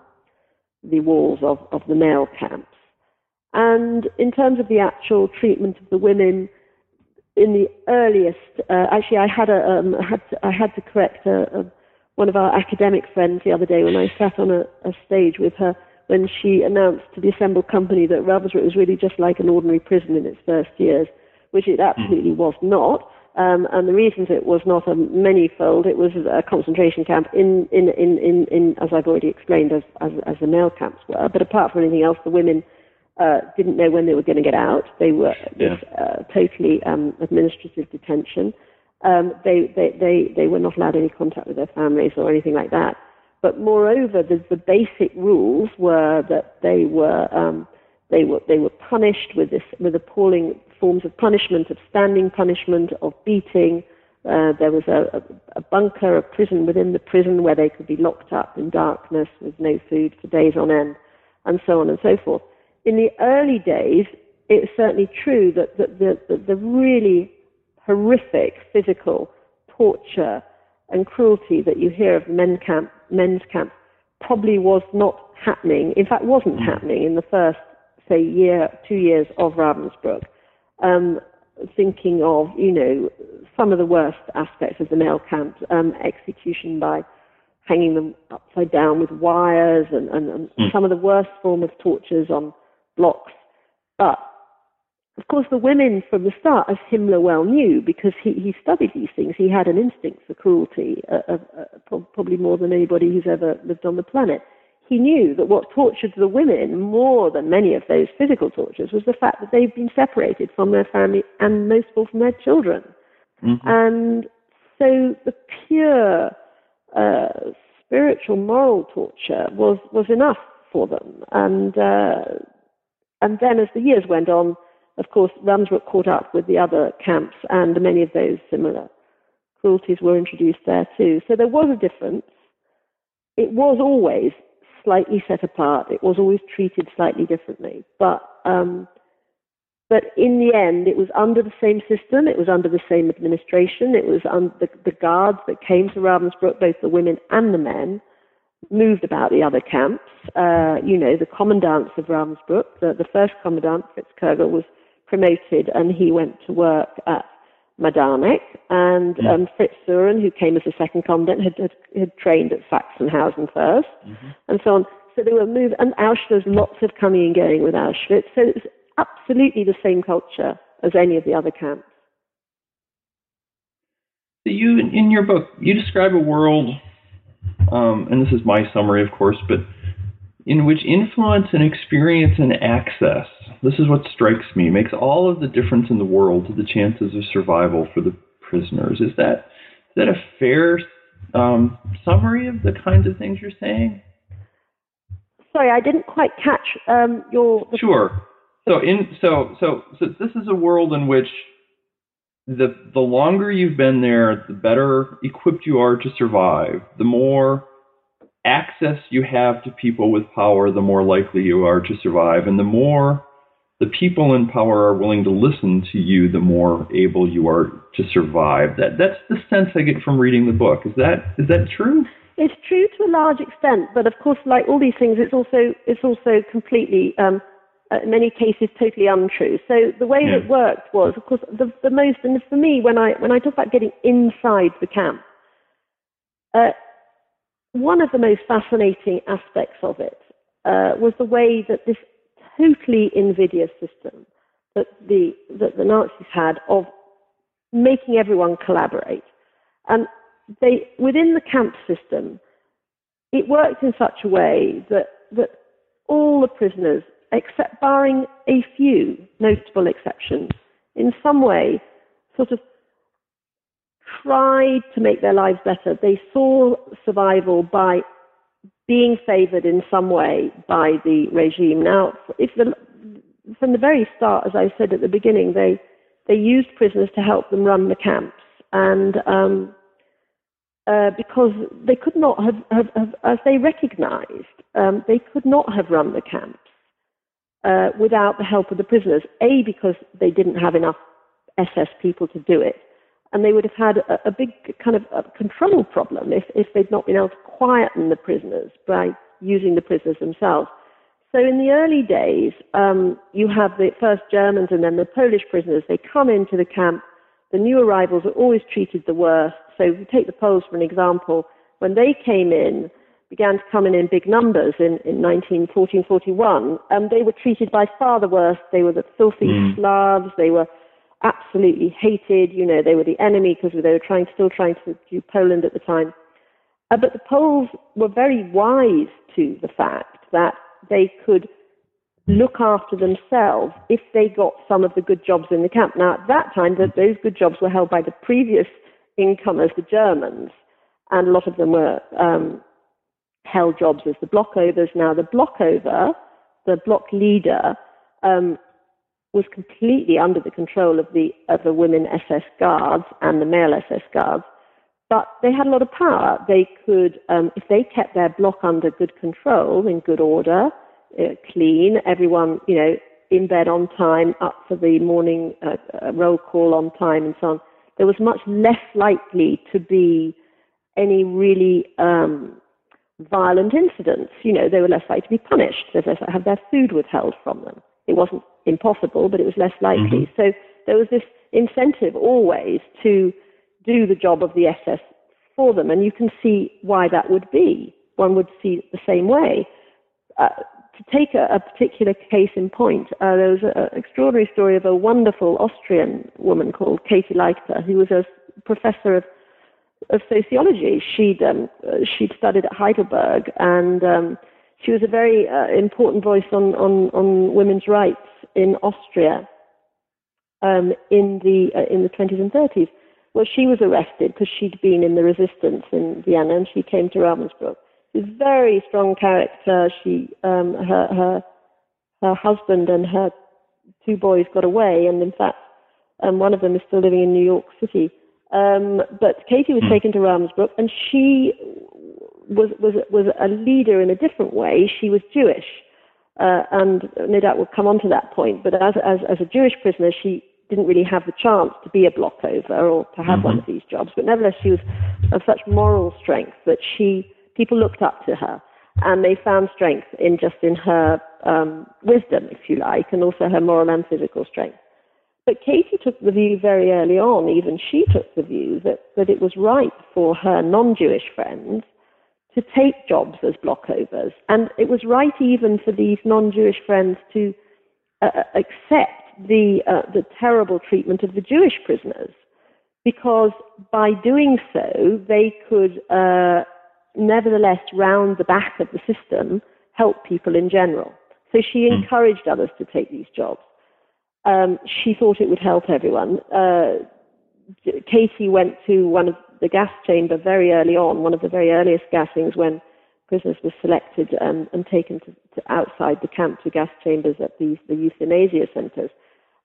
the walls of, of the male camps. And in terms of the actual treatment of the women, in the earliest, uh, actually, I had a, um, had to, I had to correct a, a, one of our academic friends the other day when I sat on a, a stage with her when she announced to the assembled company that Ravensbrück was really just like an ordinary prison in its first years, which it absolutely was not. Um, and the reasons it was not a many-fold, it was a concentration camp in, in, in, in, in as I've already explained, as, as, as the male camps were. But apart from anything else, the women uh, didn't know when they were going to get out. They were yeah. uh, totally um, administrative detention. Um, they, they, they, they were not allowed any contact with their families or anything like that. But moreover, the, the basic rules were that they were um, they were they were punished with this with appalling forms of punishment, of standing punishment, of beating. Uh, there was a, a, a bunker, a prison within the prison where they could be locked up in darkness with no food for days on end, and so on and so forth. In the early days, it's certainly true that, that the, the, the really horrific physical torture and cruelty that you hear of men camp, men's camps probably was not happening, in fact, wasn't mm. happening in the first, say, year, two years of Ravensbrück. Um, thinking of, you know, some of the worst aspects of the male camps, um, execution by hanging them upside down with wires and, and, and mm. some of the worst form of tortures on blocks. But of course, the women from the start, as Himmler well knew, because he, he studied these things, he had an instinct for cruelty, uh, uh, probably more than anybody who's ever lived on the planet. He knew that what tortured the women more than many of those physical tortures was the fact that they've been separated from their family and most of all from their children. Mm-hmm. And so the pure uh, spiritual, moral torture was, was enough for them. And, uh, and then as the years went on, of course, Ravensbrück caught up with the other camps, and many of those similar cruelties were introduced there too. So there was a difference. It was always slightly set apart. It was always treated slightly differently. But um, but in the end, it was under the same system. It was under the same administration. It was under the, the guards that came to Ravensbrück, both the women and the men, moved about the other camps. Uh, you know, the commandants of Ravensbrück, the, the first commandant, Fritz Koegel, was promoted and he went to work at Majdanek. And mm. um, Fritz Suhren, who came as the second commandant, had, had, had trained at Sachsenhausen 1st mm-hmm. and so on. So they were moved, and Auschwitz, lots of coming and going with Auschwitz. So it's absolutely the same culture as any of the other camps. You, in your book, you describe a world, um, and this is my summary, of course, but in which influence and experience and access, this is what strikes me, makes all of the difference in the world to the chances of survival for the prisoners. Is that is that a fair um, summary of the kinds of things you're saying? Sorry, I didn't quite catch um, your. Sure. So in so so so this is a world in which the the longer you've been there, the better equipped you are to survive. The more access you have to people with power, the more likely you are to survive. And the more the people in power are willing to listen to you, the more able you are to survive. That that's the sense I get from reading the book. Is that is that true? It's true to a large extent, but of course, like all these things, it's also it's also completely, um, in many cases, totally untrue. So the way yeah. it worked was, of course, the the most, and for me, when I when I talk about getting inside the camp, uh, one of the most fascinating aspects of it uh, was the way that this totally invidious system that the, that the Nazis had of making everyone collaborate. And they, within the camp system, it worked in such a way that, that all the prisoners, except barring a few notable exceptions, in some way sort of tried to make their lives better. They saw survival by being favored in some way by the regime. Now, if the, from the very start, as I said at the beginning, they, they used prisoners to help them run the camps. And um, uh, because they could not have, have, have as they recognized, um, they could not have run the camps uh, without the help of the prisoners. A, because they didn't have enough SS people to do it and they would have had a, a big kind of a control problem if, if they'd not been able to quieten the prisoners by using the prisoners themselves. So in the early days, um, you have the first Germans and then the Polish prisoners. They come into the camp the new arrivals are always treated the worst. So if you take the Poles for an example, when they came in, began to come in in big numbers in, in 1940 41, um, they were treated by far the worst. They were the filthy mm. Slavs. They were absolutely hated. You know, they were the enemy because they were trying, still trying to do Poland at the time. Uh, but the Poles were very wise to the fact that they could look after themselves if they got some of the good jobs in the camp. Now, at that time, that those good jobs were held by the previous incomers, the Germans, and a lot of them were um, held jobs as the blockovas. Now, the blockova, the block leader, um, was completely under the control of the of the women SS guards and the male SS guards, but they had a lot of power. They could, um, if they kept their block under good control, in good order, uh, clean, everyone, you know, in bed on time, up for the morning uh, uh, roll call on time, and so on. There was much less likely to be any really um, violent incidents. You know, they were less likely to be punished. They less have their food withheld from them. It wasn't impossible, but it was less likely. Mm-hmm. So there was this incentive always to do the job of the SS for them, and you can see why that would be. One would see it the same way. Uh, to take a, a, particular case in point, uh, there was an extraordinary story of a wonderful Austrian woman called Katie Leichter, who was a professor of of sociology. She'd um, she'd studied at Heidelberg, and um, she was a very uh, important voice on, on, on women's rights in Austria um, in the uh, in the 20s and 30s. Well, she was arrested because she'd been in the resistance in Vienna, and she came to Ravensbrück. She's a very strong character. She um, her her her husband and her two boys got away, and in fact, um, one of them is still living in New York City. Um, but Katie was mm. taken to Ravensbrück, and she was was was a leader in a different way. She was Jewish, uh, and no doubt we'll come on to that point. But as as as a Jewish prisoner, she didn't really have the chance to be a blockova or to have mm-hmm. one of these jobs. But nevertheless, she was of such moral strength that she people looked up to her, and they found strength in just in her um, wisdom, if you like, and also her moral and physical strength. But Katie took the view very early on, even she took the view that, that it was right for her non Jewish friends to take jobs as blockovas. And it was right even for these non Jewish friends to uh, uh, accept the, uh, the terrible treatment of the Jewish prisoners. Because by doing so, they could uh, nevertheless, round the back of the system, help people in general. So she hmm. encouraged others to take these jobs. Um, she thought it would help everyone. Uh, Katie went to one of the gas chamber very early on, one of the very earliest gassings when prisoners were selected um, and taken to, to, outside the camp to gas chambers at these, the euthanasia centers.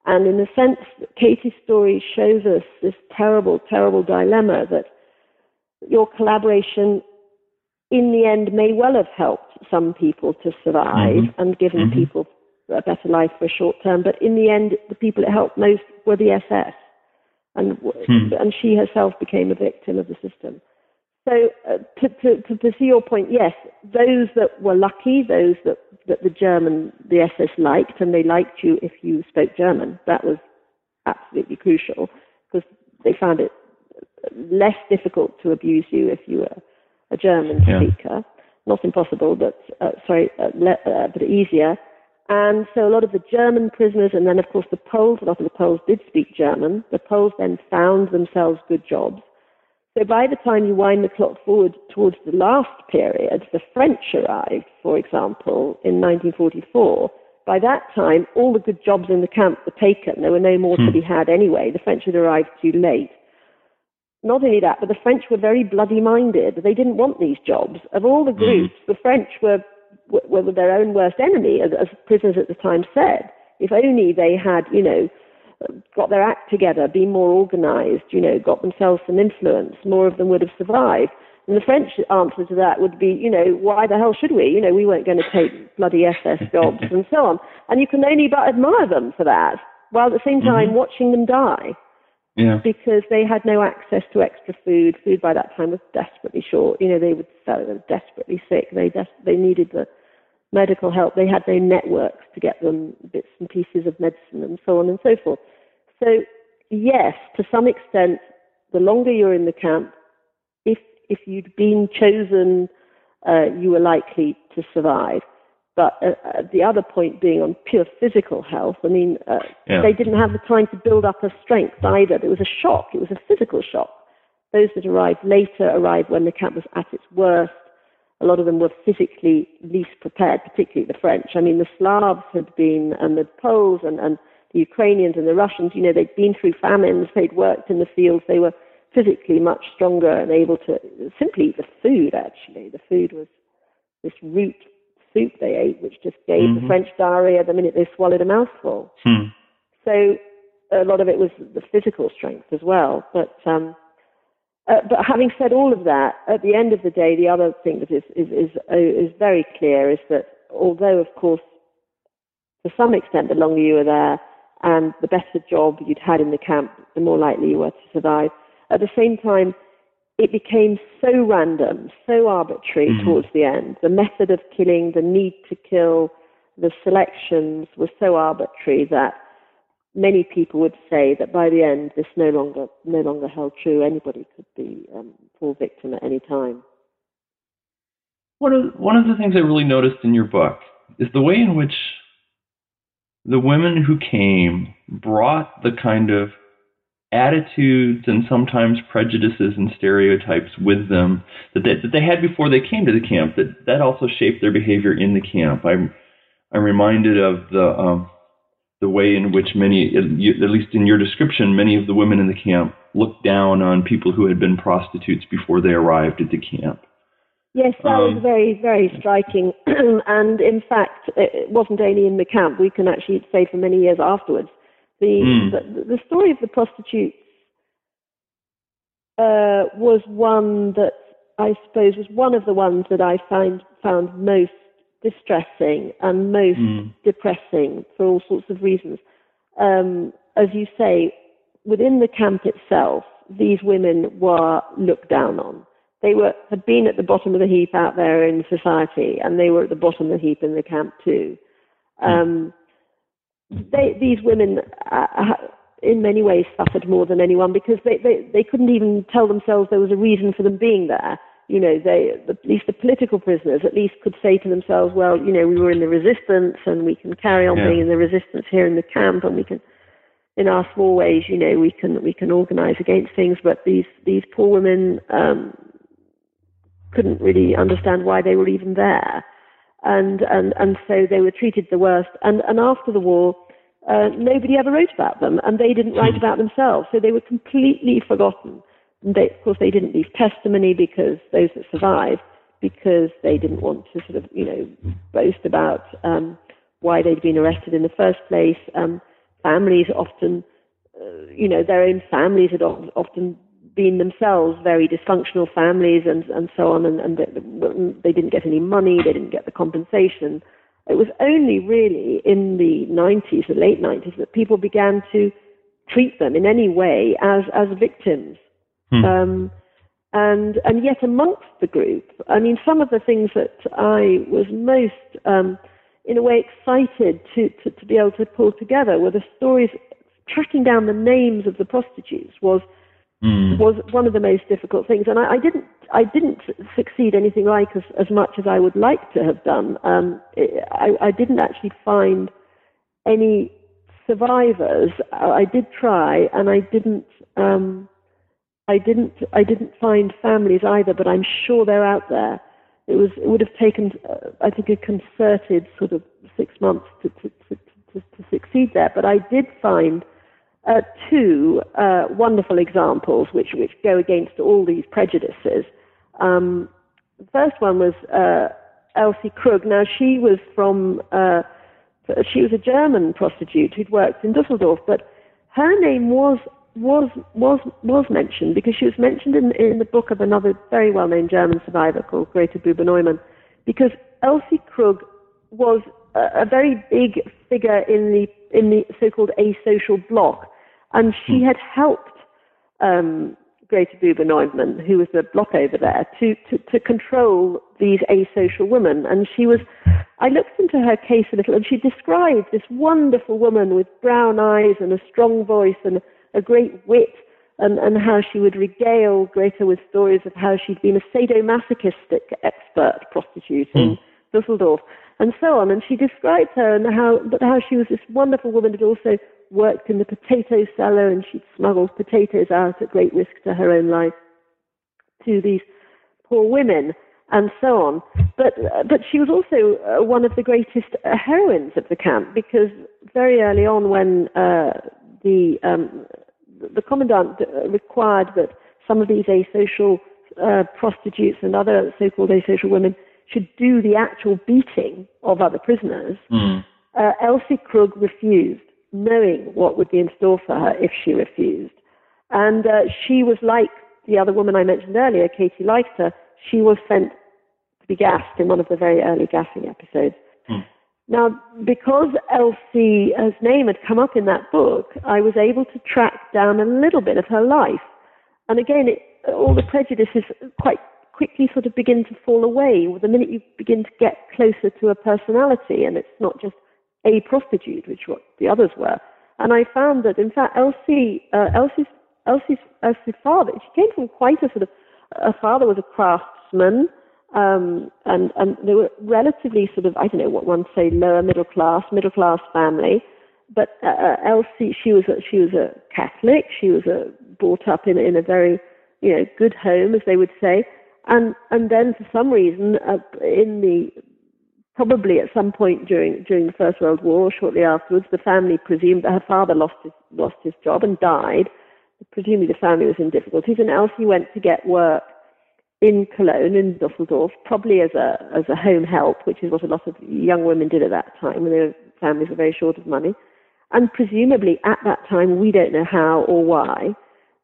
And in a sense, Katie's story shows us this terrible, terrible dilemma that your collaboration in the end may well have helped some people to survive mm-hmm. and given mm-hmm. people a better life for a short term. But in the end, the people it helped most were the SS, and hmm. and she herself became a victim of the system. So uh, to, to, to pursue your point, yes, those that were lucky, those that, that the German, the SS liked, and they liked you if you spoke German. That was absolutely crucial because they found it less difficult to abuse you if you were a German yeah. speaker. Not impossible, but uh, sorry, uh, le- uh, but easier. And so a lot of the German prisoners, and then of course the Poles, a lot of the Poles did speak German. The Poles then found themselves good jobs. So by the time you wind the clock forward towards the last period, the French arrived, for example, in 1944. By that time, all the good jobs in the camp were taken. There were no more hmm. to be had anyway. The French had arrived too late. Not only that, but the French were very bloody minded. They didn't want these jobs. Of all the hmm. groups, the French were were their own worst enemy, as, as prisoners at the time said. If only they had, you know, got their act together, been more organized, you know, got themselves some influence, more of them would have survived. And the French answer to that would be, you know, why the hell should we? You know, we weren't going to take bloody SS jobs <laughs> and so on. And you can only but admire them for that, while at the same time mm-hmm. watching them die. Yeah. Because they had no access to extra food. Food by that time was desperately short. You know, they would they were desperately sick. They des- they needed the medical help. They had no networks to get them bits and pieces of medicine and so on and so forth. So yes, to some extent, the longer you're in the camp, if if you'd been chosen, uh, you were likely to survive. But uh, uh, the other point being on pure physical health, I mean, uh, yeah. they didn't have the time to build up a strength either. It was a shock. It was a physical shock. Those that arrived later arrived when the camp was at its worst. A lot of them were physically least prepared, particularly the French. I mean, the Slavs had been, and the Poles and, and the Ukrainians and the Russians, you know, they'd been through famines, they'd worked in the fields, they were physically much stronger and able to simply eat the food, actually. The food was this root soup they ate, which just gave mm-hmm. the French diarrhea the minute they swallowed a mouthful. Hmm. So a lot of it was the physical strength as well. But um, uh, but having said all of that, at the end of the day, the other thing that is is is, uh, is very clear is that although, of course, to some extent, the longer you were there and the better job you'd had in the camp, the more likely you were to survive. At the same time, it became so random, so arbitrary mm. towards the end. The method of killing, the need to kill, the selections were so arbitrary that many people would say that by the end this no longer no longer held true. Anybody could be um, fall victim at any time. One of one of the things I really noticed in your book is the way in which the women who came brought the kind of attitudes and sometimes prejudices and stereotypes with them that they, that they had before they came to the camp. That that also shaped their behavior in the camp. I'm I'm reminded of the um, the way in which many, at least in your description, many of the women in the camp looked down on people who had been prostitutes before they arrived at the camp. Yes, that um, was very, very striking. <clears throat> and in fact, it wasn't only in the camp. We can actually say for many years afterwards the, mm. the, the, story of the prostitutes uh, was one that I suppose was one of the ones that I find, found most distressing and most mm. depressing for all sorts of reasons. Um, as you say, within the camp itself, these women were looked down on. They were had been at the bottom of the heap out there in society, and they were at the bottom of the heap in the camp too. Mm. They, these women, uh, uh, in many ways, suffered more than anyone because they, they, they couldn't even tell themselves there was a reason for them being there. You know, they, at least the political prisoners, at least could say to themselves, well, you know, we were in the resistance and we can carry on yeah. being in the resistance here in the camp and we can, in our small ways, you know, we can, we can organize against things. But these, these poor women, um, couldn't really understand why they were even there and and and so they were treated the worst. And and after the war, uh, nobody ever wrote about them, and they didn't write hmm. about themselves, so they were completely forgotten. And they, of course, they didn't leave testimony because those that survived, because they didn't want to sort of you know boast about um, why they'd been arrested in the first place. Um, families often, uh, you know, their own families had often been themselves very dysfunctional families and, and so on, and, and they didn't get any money, they didn't get the compensation. It was only really in the 90s, the late 90s, that people began to treat them in any way as, as victims. Hmm. Um, and, and yet amongst the group, I mean, some of the things that I was most, um, in a way, excited to, to, to be able to pull together were the stories, tracking down the names of the prostitutes was mm. was one of the most difficult things. And I, I didn't I didn't succeed anything like as, as much as I would like to have done. Um, it, I, I didn't actually find any survivors. I did try, and I didn't. Um, I didn't. I didn't find families either, but I'm sure they're out there. It was. It would have taken, uh, I think, a concerted sort of six months to to, to, to, to succeed there. But I did find uh, two uh, wonderful examples which, which go against all these prejudices. Um, the first one was uh, Elsie Krug. Now, she was from, uh, she was a German prostitute who'd worked in Dusseldorf, but her name was was was was mentioned because she was mentioned in in the book of another very well known German survivor called Greta Buber Neumann, because Elsie Krug was a, a very big figure in the in the so-called asocial bloc and she hmm. had helped um, Greta Buber Neumann, who was the block over there, to, to, to control these asocial women. And she was, I looked into her case a little, and she described this wonderful woman with brown eyes and a strong voice and a great wit and, and how she would regale Greta with stories of how she'd been a sadomasochistic expert prostitute in mm. Dusseldorf and so on. And she described her and how, but how she was this wonderful woman that also worked in the potato cellar and she'd smuggled potatoes out at great risk to her own life to these poor women and so on. But but she was also uh, one of the greatest uh, heroines of the camp because very early on, when uh, the um, the commandant uh, required that some of these asocial uh, prostitutes and other so-called asocial women should do the actual beating of other prisoners, mm. Elsie Krug refused, knowing what would be in store for her if she refused. And she was like the other woman I mentioned earlier, Katie Leichter, she was sent to be gassed in one of the very early gassing episodes. Hmm. Now, because Elsie's name had come up in that book, I was able to track down a little bit of her life. And again, it, all the prejudices quite quickly sort of begin to fall away the minute you begin to get closer to a personality, and it's not just a prostitute, which what the others were. And I found that, in fact, Elsie, uh, Elsie's, Elsie's, Elsie's father, she came from quite a sort of, her father was a craftsman, um, and, and they were relatively sort of, I don't know what one say, lower middle class, middle class family. But uh, uh, Elsie, she was a, she was a Catholic. She was a, brought up in, in a very, you know, good home, as they would say. And and then for some reason, uh, in the probably at some point during during the First World War, shortly afterwards, the family presumed that her father lost his lost his job and died. Presumably, the family was in difficulties, and Elsie went to get work in Cologne, in Dusseldorf, probably as a as a home help, which is what a lot of young women did at that time when their families were very short of money. And presumably at that time, we don't know how or why,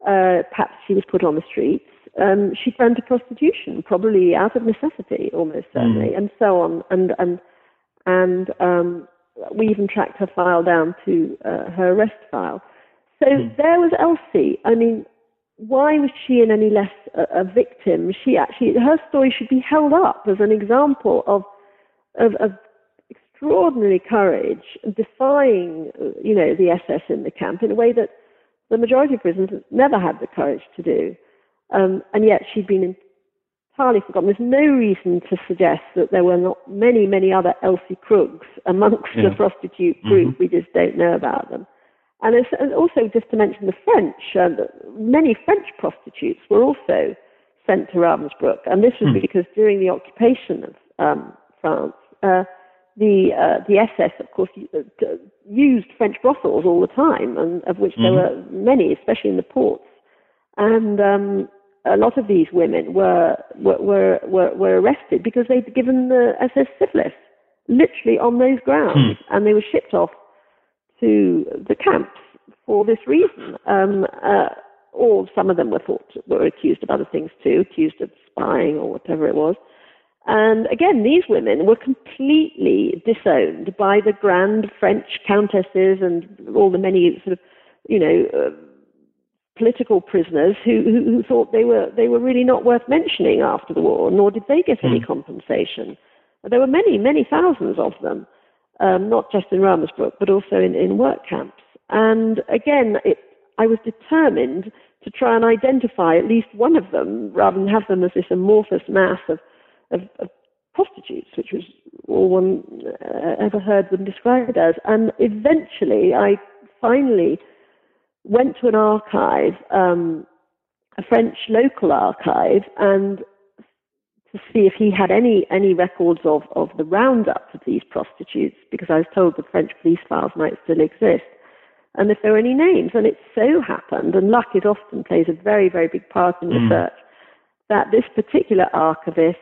uh, perhaps she was put on the streets. Um, she turned to prostitution, probably out of necessity, almost certainly, mm. and so on. And and and um, we even tracked her file down to uh, her arrest file. So mm. there was Elsie. I mean, why was she in any less a, a, victim? She actually, her story should be held up as an example of, of, of extraordinary courage, defying, you know, the SS in the camp in a way that the majority of prisoners never had the courage to do. Um, and yet she'd been entirely forgotten. There's no reason to suggest that there were not many, many other Elsie Krugs amongst yeah. the prostitute group. Mm-hmm. We just don't know about them. And, and also, just to mention the French, uh, many French prostitutes were also sent to Ravensbrück, and this was mm. because during the occupation of um, France, uh, the uh, the SS, of course, uh, used French brothels all the time, and of which mm. there were many, especially in the ports. And um, a lot of these women were were were, were arrested because they'd given the SS syphilis, literally on those grounds, mm. and they were shipped off to the camps for this reason. Um, uh, or some of them were thought were accused of other things too, accused of spying or whatever it was. And again, these women were completely disowned by the grand French countesses and all the many sort of, you know, uh, political prisoners who, who, who, thought they were they were really not worth mentioning after the war, nor did they get any mm. compensation. There were many, many thousands of them um, not just in Ravensbrück, but also in, in work camps. And again, it, I was determined to try and identify at least one of them rather than have them as this amorphous mass of, of, of prostitutes, which was all one uh, ever heard them described as. And eventually, I finally went to an archive, um, a French local archive, and to see if he had any any records of of the roundup of these prostitutes, because I was told the French police files might still exist, and if there were any names. And it so happened, and luck is often plays a very very big part in mm. research, that this particular archivist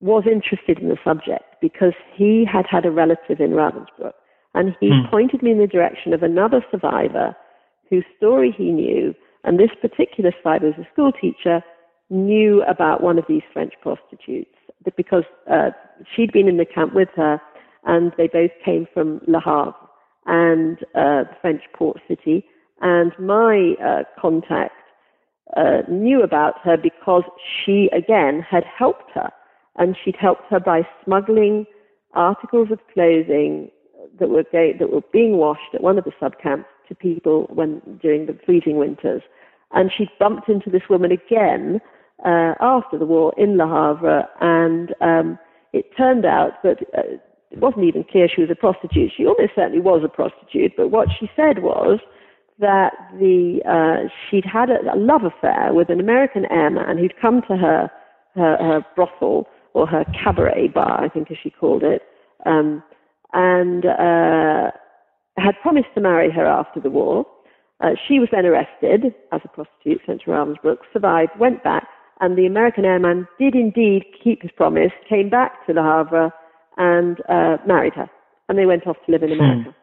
was interested in the subject because he had had a relative in Ravensbrück, and he mm. pointed me in the direction of another survivor whose story he knew, and this particular survivor was a school teacher knew about one of these French prostitutes because uh, she'd been in the camp with her, and they both came from Le Havre and uh, the French port city. And my uh, contact uh, knew about her because she again had helped her, and she'd helped her by smuggling articles of clothing that were that were being washed at one of the subcamps to people when during the freezing winters. And she bumped into this woman again uh, after the war in Le Havre, and um, it turned out that uh, it wasn't even clear she was a prostitute. She almost certainly was a prostitute, but what she said was that the uh, she'd had a, a love affair with an American airman who'd come to her, her, her brothel or her cabaret bar, I think as she called it, um, and uh, had promised to marry her after the war. Uh, she was then arrested as a prostitute, sent to Ravensbrück, survived, went back, and the American airman did indeed keep his promise, came back to Le Havre and uh, married her. And they went off to live in hmm. America.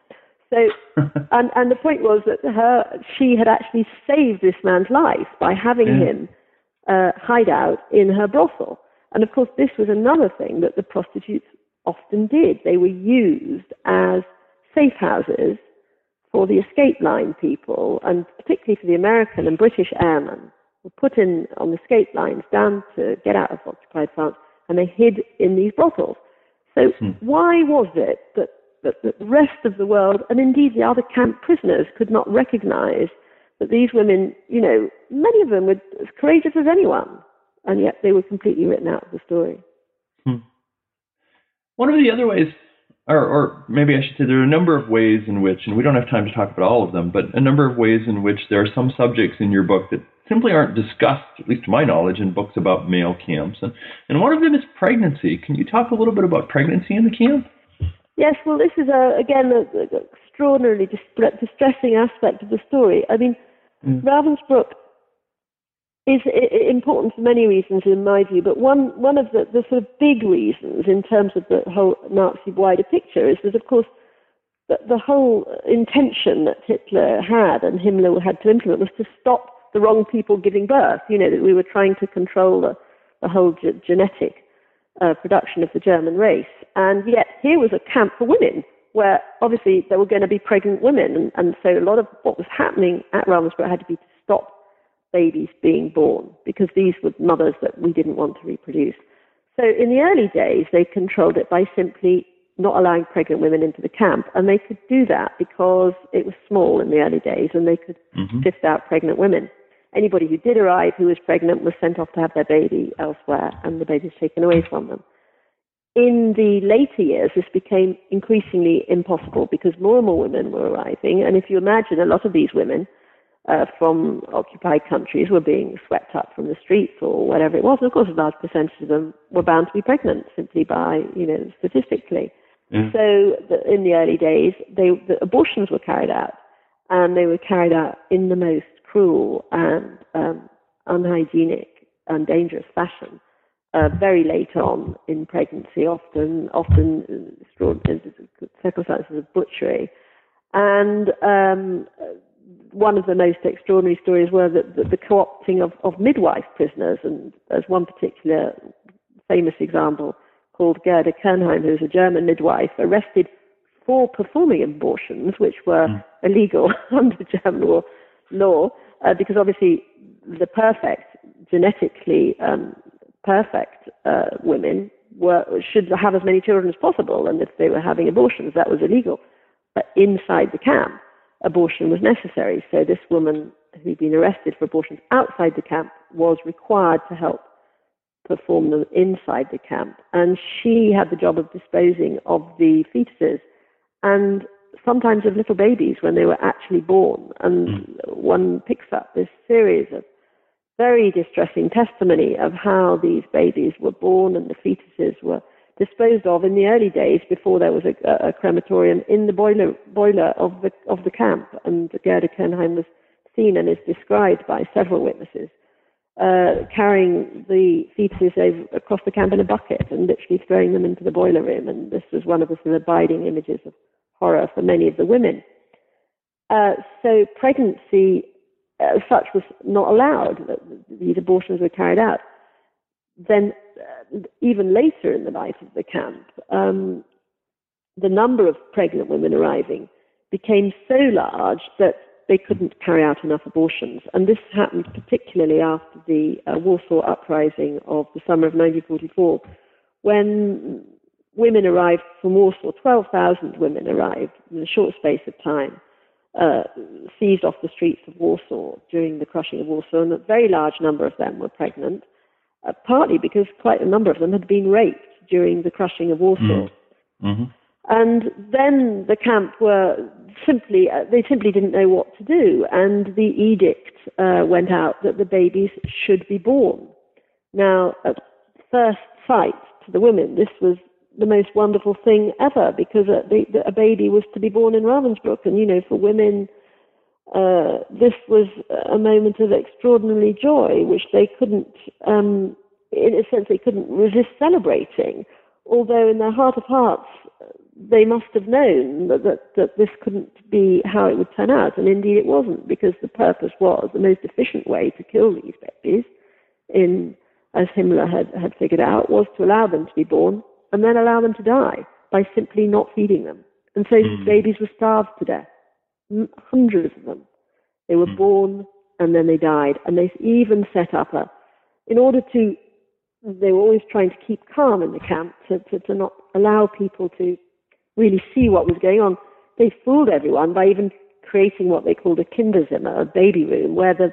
So, <laughs> and, and the point was that her, she had actually saved this man's life by having yeah. him uh, hide out in her brothel. And of course, this was another thing that the prostitutes often did. They were used as safe houses for the escape line people, and particularly for the American and British airmen, were put in on the escape lines down to get out of occupied France, and they hid in these brothels. So hmm. why was it that, that, that the rest of the world, and indeed the other camp prisoners, could not recognize that these women, you know, many of them were as courageous as anyone, and yet they were completely written out of the story. Hmm. One of the other ways, or, or maybe I should say, there are a number of ways in which, and we don't have time to talk about all of them, but a number of ways in which there are some subjects in your book that simply aren't discussed, at least to my knowledge, in books about male camps. And, and one of them is pregnancy. Can you talk a little bit about pregnancy in the camp? Yes, well, this is, a, again, an extraordinarily distressing aspect of the story. I mean, mm. Ravensbrück is important for many reasons, in my view. But one one of the, the sort of big reasons, in terms of the whole Nazi wider picture, is that of course the, the whole intention that Hitler had and Himmler had to implement was to stop the wrong people giving birth. You know that we were trying to control the the whole ge- genetic uh, production of the German race, and yet here was a camp for women where obviously there were going to be pregnant women, and, and so a lot of what was happening at Ravensbrück had to be to stop babies being born because these were mothers that we didn't want to reproduce. So in the early days, they controlled it by simply not allowing pregnant women into the camp, and they could do that because it was small in the early days, and they could mm-hmm. sift out pregnant women. Anybody who did arrive who was pregnant was sent off to have their baby elsewhere, and the baby was taken away from them. In the later years, this became increasingly impossible because more and more women were arriving, and if you imagine, a lot of these women uh, from occupied countries were being swept up from the streets or whatever it was. And of course, a large percentage of them were bound to be pregnant simply by, you know, statistically. Yeah. So the, in the early days, they, the abortions were carried out, and they were carried out in the most cruel and um, unhygienic and dangerous fashion. Uh, very late on in pregnancy, often often circumstances of butchery, and um, one of the most extraordinary stories were the, the, the co-opting of, of midwife prisoners, and as one particular famous example called Gerda Quernheim, who was a German midwife, arrested for performing abortions, which were mm. illegal <laughs> under German law, uh, because obviously the perfect, genetically um, perfect uh, women were, should have as many children as possible, and if they were having abortions, that was illegal. But inside the camp, abortion was necessary. So this woman who'd been arrested for abortions outside the camp was required to help perform them inside the camp. And she had the job of disposing of the fetuses and sometimes of little babies when they were actually born. And mm. one picks up this series of very distressing testimony of how these babies were born and the fetuses were disposed of in the early days before there was a, a crematorium in the boiler boiler of the of the camp, and Gerda Quernheim was seen and is described by several witnesses uh, carrying the fetuses over, across the camp in a bucket and literally throwing them into the boiler room, and this was one of the sort of abiding images of horror for many of the women. Uh, so pregnancy as such was not allowed. These abortions were carried out. Then even later in the life of the camp, um, the number of pregnant women arriving became so large that they couldn't carry out enough abortions. And this happened particularly after the uh, Warsaw Uprising of the summer of 1944, when women arrived from Warsaw, 12,000 women arrived in a short space of time. uh, seized off the streets of Warsaw during the crushing of Warsaw, and a very large number of them were pregnant, uh, partly because quite a number of them had been raped during the crushing of Warsaw. Mm. Mm-hmm. And then the camp were simply, uh, they simply didn't know what to do, and the edict uh, went out that the babies should be born. Now, at first sight to the women, this was the most wonderful thing ever because a, the, a baby was to be born in Ravensbrück, and you know, for women, uh, this was a moment of extraordinary joy, which they couldn't, um, in a sense, they couldn't resist celebrating. Although in their heart of hearts, they must have known that, that, that this couldn't be how it would turn out, and indeed it wasn't, because the purpose was the most efficient way to kill these babies, in as Himmler had, had figured out, was to allow them to be born and then allow them to die by simply not feeding them. And so mm. babies were starved to death, hundreds of them. They were mm. born and then they died, and they even set up a, in order to, they were always trying to keep calm in the camp to, to, to not allow people to really see what was going on. They fooled everyone by even creating what they called a Kinderzimmer, a baby room, where the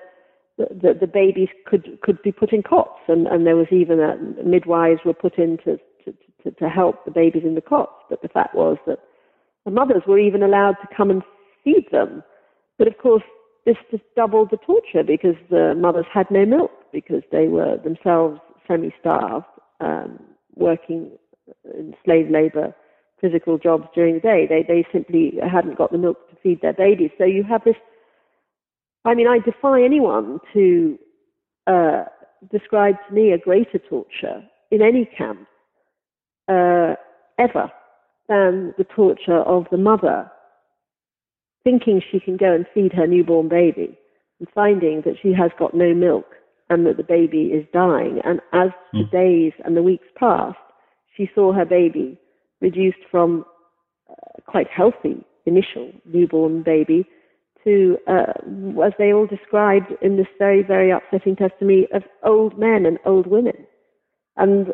the, the babies could could be put in cots, and, and there was even a, midwives were put in to, to, to, to help the babies in the cots. But the fact was that the mothers were even allowed to come and feed them. But of course, this just doubled the torture because the mothers had no milk because they were themselves semi-starved, um, working in slave labor physical jobs during the day. They they simply hadn't got the milk to feed their babies. So you have this. I mean, I defy anyone to uh, describe to me a greater torture in any camp uh, ever than the torture of the mother thinking she can go and feed her newborn baby and finding that she has got no milk and that the baby is dying. And as mm. the days and the weeks passed, she saw her baby reduced from uh, quite healthy initial newborn baby to, uh, as they all described in this very, very upsetting testimony, of old men and old women. And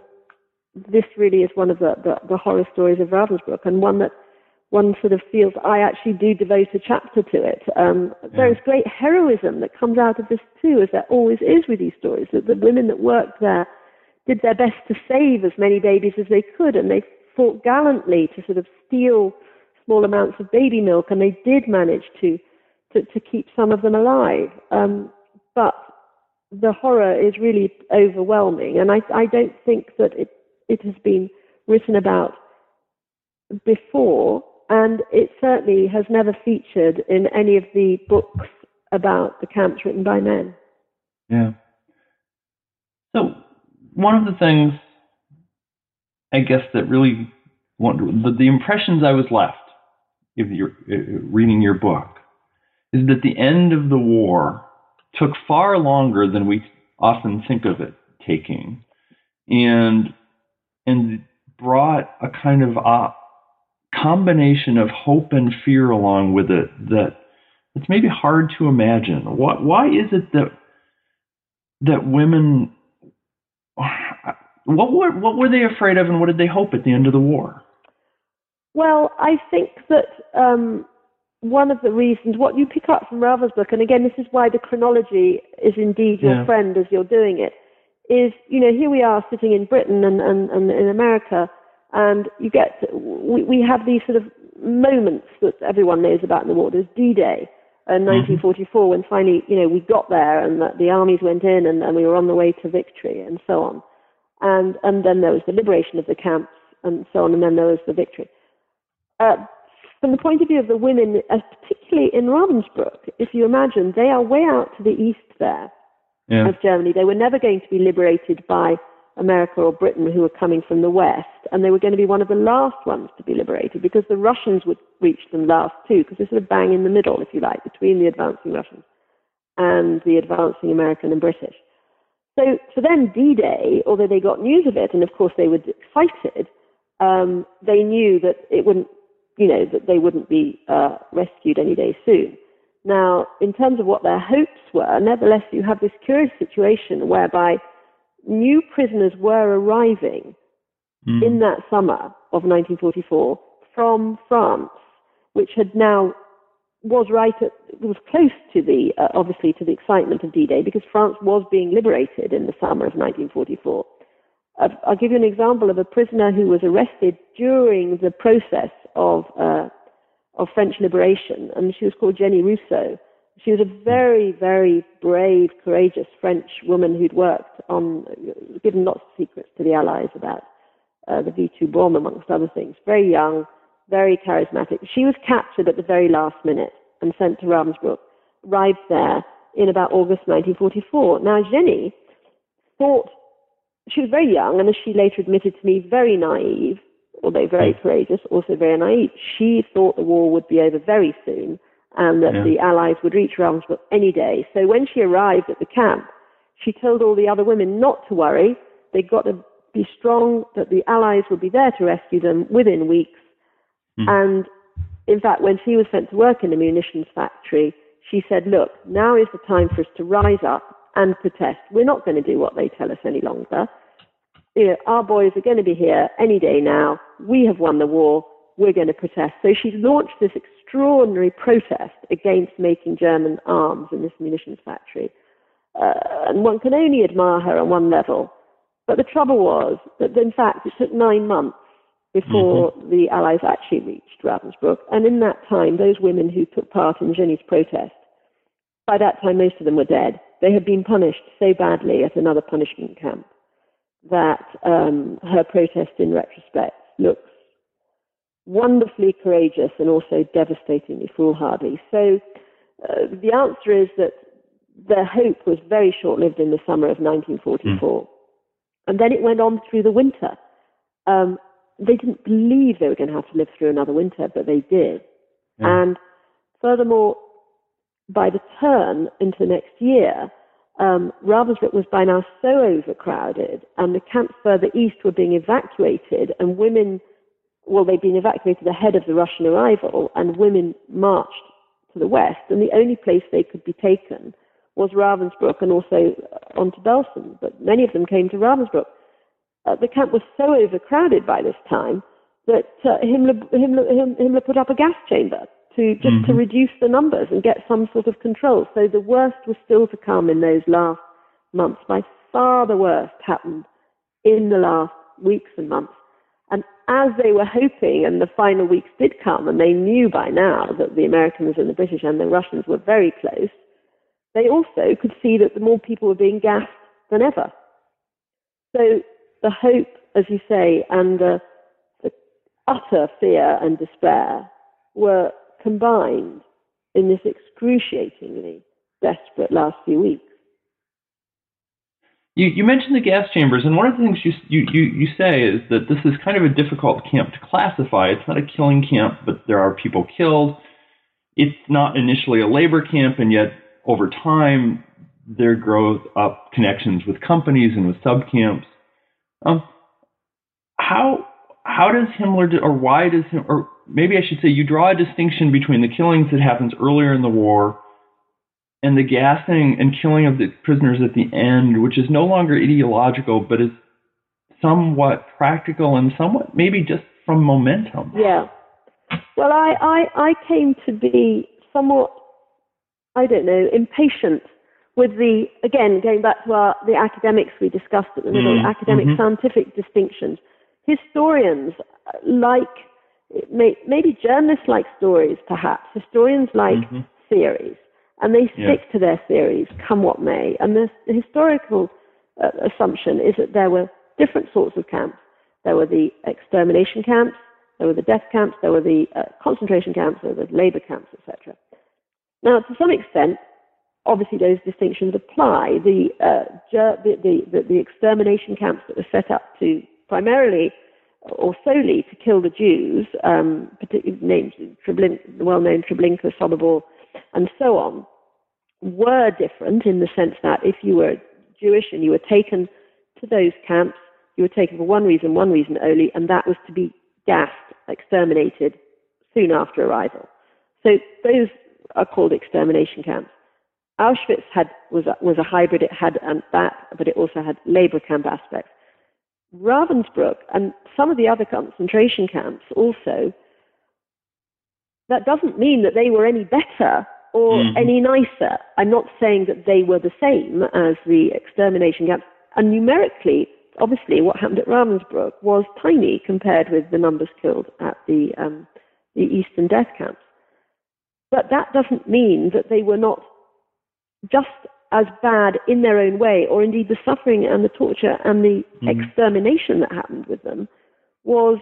this really is one of the, the, the horror stories of Ravensbrück and one that one sort of feels I actually do devote a chapter to it. Um, yeah. There is great heroism that comes out of this too, as there always is with these stories. That the women that worked there did their best to save as many babies as they could, and they fought gallantly to sort of steal small amounts of baby milk, and they did manage to to, to keep some of them alive. Um, but the horror is really overwhelming, and I, I don't think that it it has been written about before, and it certainly has never featured in any of the books about the camps written by men. Yeah. So one of the things I guess that really the, the impressions I was left if you're uh, reading your book is that the end of the war took far longer than we often think of it taking, and and brought a kind of a combination of hope and fear along with it that it's maybe hard to imagine. What, why is it that that women what were what were they afraid of, and what did they hope at the end of the war? Well, I think that um, one of the reasons, what you pick up from Ravensbrück, and again, this is why the chronology is indeed your yeah. friend as you're doing it, is you know here we are sitting in Britain and, and, and in America, and you get we, we have these sort of moments that everyone knows about in the war. There's D-Day. In 1944, mm-hmm. when finally, you know, we got there and the, the armies went in and, and we were on the way to victory and so on and and then there was the liberation of the camps and so on, and then there was the victory. Uh, from the point of view of the women, uh, particularly in Ravensbrück, if you imagine, they are way out to the east there yeah. of Germany. They were never going to be liberated by America or Britain, who were coming from the west, and they were going to be one of the last ones to be liberated because the Russians would reach them last too, because they're sort of bang in the middle, if you like, between the advancing Russians and the advancing American and British. So for them, D-Day, although they got news of it, and of course they were excited, um, they knew that it wouldn't, you know, that they wouldn't be uh, rescued any day soon. Now, in terms of what their hopes were, nevertheless, you have this curious situation whereby new prisoners were arriving mm. in that summer of 1944 from France, which had now was right at, was close to the, uh, obviously to the excitement of D-Day because France was being liberated in the summer of 1944. Uh, I'll give you an example of a prisoner who was arrested during the process of, uh, of French liberation, and she was called Jenny Rousseau. She was a very, very brave, courageous French woman who'd worked on, given lots of secrets to the Allies about uh, the V2 bomb, amongst other things. Very young, very charismatic. She was captured at the very last minute and sent to Ravensbrück, arrived there in about August 1944. Now, Jenny thought, she was very young, and as she later admitted to me, very naive, although very courageous, also very naive. She thought the war would be over very soon and that yeah. the Allies would reach Ravensbrück any day. So when she arrived at the camp, she told all the other women not to worry. They'd got to be strong, that the Allies would be there to rescue them within weeks. Mm. And in fact, when she was sent to work in the munitions factory, she said, look, now is the time for us to rise up and protest. We're not going to do what they tell us any longer. You know, our boys are going to be here any day now. We have won the war. We're going to protest. So she launched this extraordinary protest against making German arms in this munitions factory. Uh, and one can only admire her on one level. But the trouble was that, in fact, it took nine months before mm-hmm. the Allies actually reached Ravensbrück. And in that time, those women who took part in Jenny's protest, by that time, most of them were dead. They had been punished so badly at another punishment camp that um, her protest, in retrospect, looks wonderfully courageous and also devastatingly foolhardy. So uh, the answer is that their hope was very short lived in the summer of 1944. Mm. And then it went on through the winter. Um, they didn't believe they were going to have to live through another winter, but they did. Mm. And furthermore, by the turn into the next year, um, Ravensbrück was by now so overcrowded, and the camps further east were being evacuated, and women well, they'd been evacuated ahead of the Russian arrival, and women marched to the west, and the only place they could be taken was Ravensbrück and also on to Belsen. But many of them came to Ravensbrück. Uh, the camp was so overcrowded by this time that uh, Himmler, Himmler, Himmler, put up a gas chamber to just mm-hmm. to reduce the numbers and get some sort of control. So the worst was still to come in those last months. By far the worst happened in the last weeks and months as they were hoping, and the final weeks did come, and they knew by now that the Americans and the British and the Russians were very close, they also could see that the more people were being gassed than ever. So the hope, as you say, and the, the utter fear and despair were combined in this excruciatingly desperate last few weeks. You, you mentioned the gas chambers, and one of the things you, you, you, you say is that this is kind of a difficult camp to classify. It's not a killing camp, but there are people killed. It's not initially a labor camp, and yet over time there grows up connections with companies and with subcamps. Um, how how does Himmler or why does him or maybe I should say you draw a distinction between the killings that happens earlier in the war and the gassing and killing of the prisoners at the end, which is no longer ideological, but is somewhat practical and somewhat maybe just from momentum. Yeah. Well, I, I, I came to be somewhat, I don't know, impatient with the, again, going back to our, the academics we discussed at the middle, mm-hmm. academic mm-hmm. scientific distinctions. Historians like, maybe journalists like stories, perhaps. Historians like mm-hmm. theories and they stick yeah. to their theories, come what may. And the, the historical uh, assumption is that there were different sorts of camps. There were the extermination camps, there were the death camps, there were the uh, concentration camps, there were the labor camps, etc. Now, to some extent, obviously those distinctions apply. The, uh, the, the, the, extermination camps that were set up to primarily or solely to kill the Jews, um, Treblin, the well-known Treblinka, Sobibor, and so on, were different in the sense that if you were Jewish and you were taken to those camps, you were taken for one reason, one reason only, and that was to be gassed, exterminated soon after arrival. So those are called extermination camps. Auschwitz had, was, a, was a hybrid. It had um, that, but it also had labor camp aspects. Ravensbrück and some of the other concentration camps also that doesn't mean that they were any better or Mhm. any nicer. I'm not saying that they were the same as the extermination camps. And numerically, obviously, what happened at Ravensbrück was tiny compared with the numbers killed at the um, the Eastern death camps. But that doesn't mean that they were not just as bad in their own way, or indeed the suffering and the torture and the Mhm. extermination that happened with them was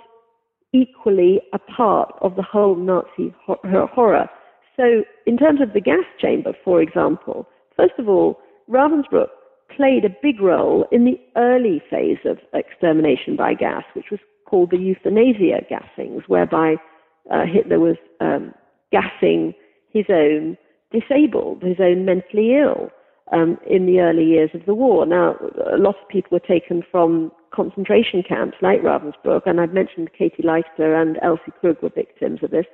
equally a part of the whole Nazi ho- ho- horror. So, in terms of the gas chamber, for example, first of all, Ravensbrück played a big role in the early phase of extermination by gas, which was called the euthanasia gassings, whereby uh, Hitler was um, gassing his own disabled, his own mentally ill um, in the early years of the war. Now, a lot of people were taken from concentration camps like Ravensbrück, and I've mentioned Käthe Leichter and Elsie Krug were victims of this,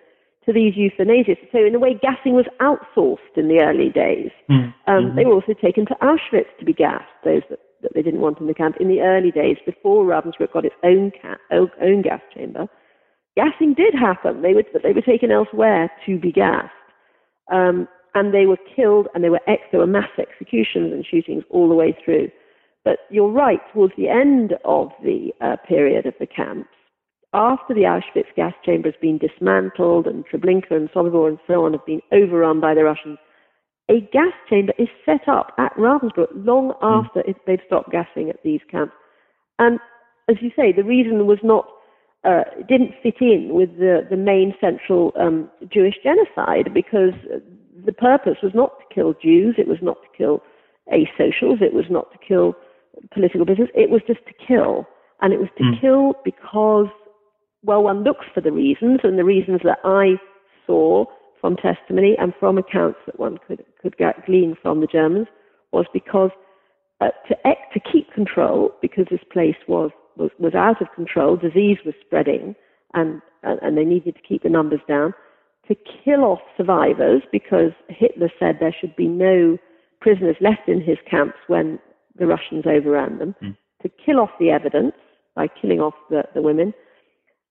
to these euthanasias. So, in a way, gassing was outsourced in the early days. Mhm. Um, They were also taken to Auschwitz to be gassed, those that, that they didn't want in the camp. In the early days, before Ravensbrück got its own, ca- own, own gas chamber, gassing did happen. They were, they were taken elsewhere to be gassed. Um, and they were killed, and they were ex- there were mass executions and shootings all the way through. But you're right, towards the end of the uh, period of the camps, after the Auschwitz gas chamber has been dismantled and Treblinka and Sobibor and so on have been overrun by the Russians, a gas chamber is set up at Ravensbrück long after it, they've stopped gassing at these camps. And as you say, the reason was not, uh, didn't fit in with the, the main central um, Jewish genocide because the purpose was not to kill Jews, it was not to kill asocials, it was not to kill political business, it was just to kill. And it was to Mm. kill because, well, one looks for the reasons, and the reasons that I saw from testimony and from accounts that one could, could get, glean from the Germans was because uh, to, to keep control, because this place was, was, was out of control, disease was spreading, and, and, and they needed to keep the numbers down, to kill off survivors, because Hitler said there should be no prisoners left in his camps when the Russians overran them, Mm. to kill off the evidence by killing off the, the women,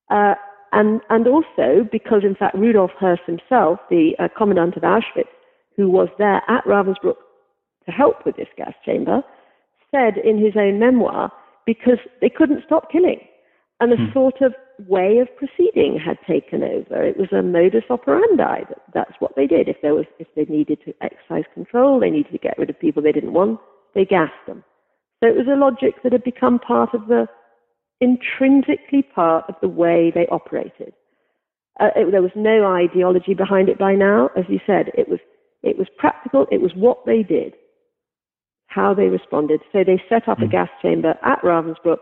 uh, and, and also because, in fact, Rudolf Höss himself, the uh, commandant of Auschwitz, who was there at Ravensbrück to help with this gas chamber, said in his own memoir, because they couldn't stop killing. And a Hmm. sort of way of proceeding had taken over. It was a modus operandi. That, that's what they did. If there was, if they needed to exercise control, they needed to get rid of people they didn't want, they gassed them. So it was a logic that had become part of the, intrinsically part of the way they operated. Uh, it, there was no ideology behind it by now. As you said, it was, it was practical. It was what they did, how they responded. So they set up a Mm. gas chamber at Ravensbrück.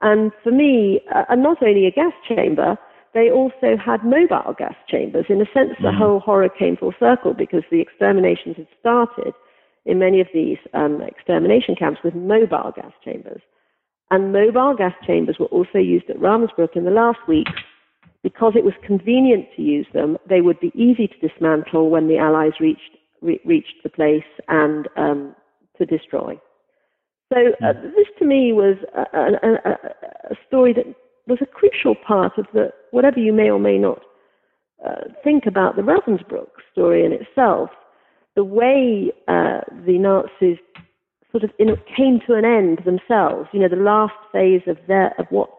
And for me, uh, and not only a gas chamber, they also had mobile gas chambers. In a sense, the Mhm. whole horror came full circle because the exterminations had started in many of these um, extermination camps with mobile gas chambers. And mobile gas chambers were also used at Ravensbrück in the last week because it was convenient to use them. They would be easy to dismantle when the Allies reached re- reached the place and um, to destroy. So uh, this to me was a, a, a, a story that was a crucial part of the whatever you may or may not uh, think about the Ravensbrück story in itself. The way uh, the Nazis sort of in, came to an end themselves. You know, the last phase of their of what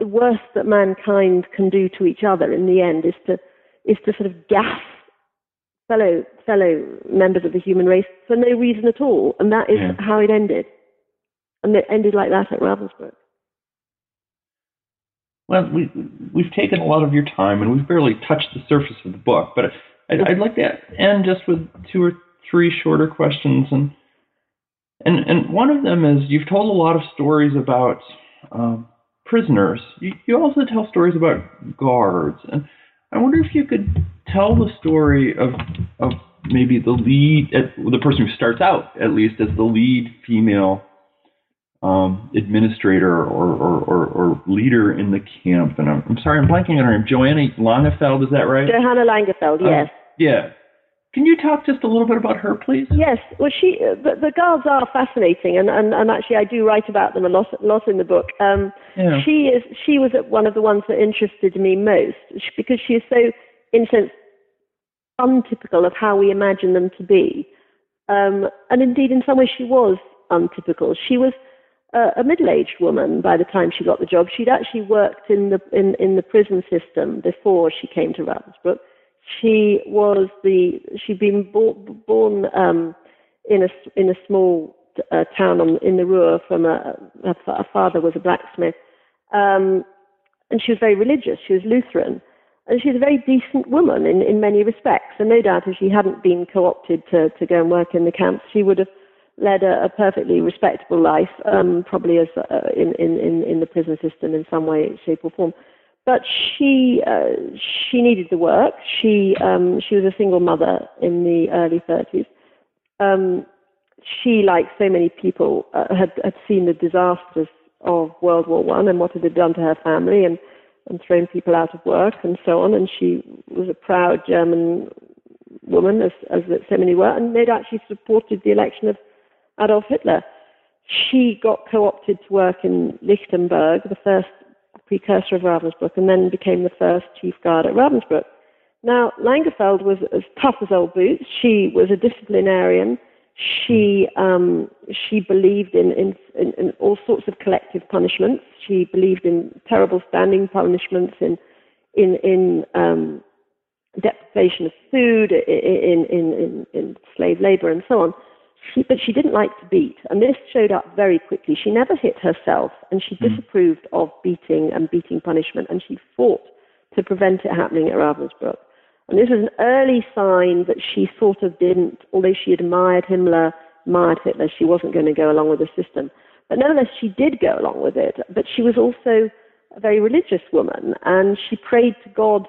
the worst that mankind can do to each other in the end is to is to sort of gas fellow fellow members of the human race for no reason at all, and that is Yeah. how it ended. And it ended like that at Ravensbrück. Well, we, we've taken a lot of your time and we've barely touched the surface of the book, but I'd, I'd like to end just with two or three shorter questions. And, and, and one of them is you've told a lot of stories about um, prisoners. You, you also tell stories about guards. And I wonder if you could tell the story of, of maybe the lead, the person who starts out at least as the lead female um, administrator or, or, or, or, leader in the camp. And I'm, I'm, sorry, I'm blanking on her name. Joanna Langefeld, is that right? Johanna Langefeld, yes. Uh, yeah. Can you talk just a little bit about her, please? Yes. Well, she uh, the, the guards are fascinating, and, and, and actually I do write about them a lot, lot in the book. Um, yeah. She is she was one of the ones that interested me most because she is so, in a sense, untypical of how we imagine them to be. Um, and indeed, in some ways, she was untypical. She was a middle-aged woman by the time she got the job. She'd actually worked in the in, in the prison system before she came to Ravensbrück. She was the she'd been born, born um, in a in a small uh, town on, in the Ruhr from a, a, a father was a blacksmith, um, and she was very religious. She was Lutheran, and she's a very decent woman in, in many respects. And no doubt, if she hadn't been co-opted to, to go and work in the camps, she would have led a, a perfectly respectable life, um, probably as uh, in, in, in the prison system in some way, shape, or form. But she uh, she needed the work. She um, she was a single mother in the early 30s. Um, she, like so many people, uh, had had seen the disasters of World War One and what it had done to her family, and and thrown people out of work and so on. And she was a proud German woman, as, as so many were, and they'd actually supported the election of Adolf Hitler. She got co-opted to work in Lichtenburg, the first precursor of Ravensbrück, and then became the first chief guard at Ravensbrück. Now, Langefeld was as tough as old boots. She was a disciplinarian. She um, she believed in, in, in, in, all sorts of collective punishments. She believed in terrible standing punishments, in in in um, deprivation of food, in in, in, in slave labor, and so on. She, but she didn't like to beat, and this showed up very quickly. She never hit herself, and she mm. disapproved of beating and beating punishment, and she fought to prevent it happening at Ravensbrück. And this was an early sign that she sort of didn't, although she admired Himmler, admired Hitler, she wasn't going to go along with the system. But nevertheless, she did go along with it. But she was also a very religious woman, and she prayed to God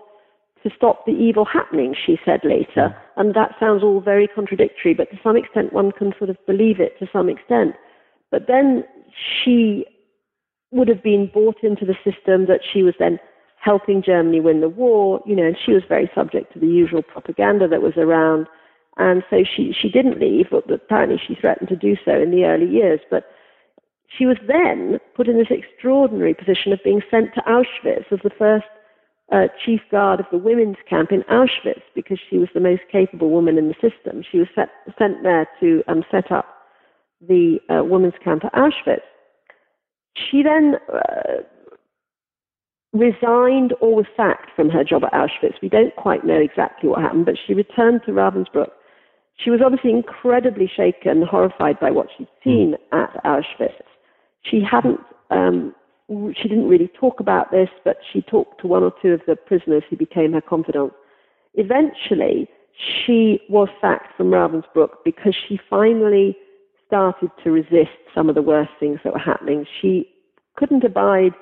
to stop the evil happening, she said later. Hmm. And that sounds all very contradictory, but to some extent one can sort of believe it to some extent. But then she would have been bought into the system that she was then helping Germany win the war, you know, and she was very subject to the usual propaganda that was around. And so she, she didn't leave, but apparently she threatened to do so in the early years. But she was then put in this extraordinary position of being sent to Auschwitz as the first uh, chief guard of the women's camp in Auschwitz because she was the most capable woman in the system. She was set, sent there to um, set up the uh, women's camp at Auschwitz. She then uh, resigned or was sacked from her job at Auschwitz. We don't quite know exactly what happened, but she returned to Ravensbrück. She was obviously incredibly shaken, horrified by what she'd hmm. seen at Auschwitz. She hadn't, um, she didn't really talk about this, but she talked to one or two of the prisoners who became her confidants. Eventually, she was sacked from Ravensbrück because she finally started to resist some of the worst things that were happening. She couldn't abide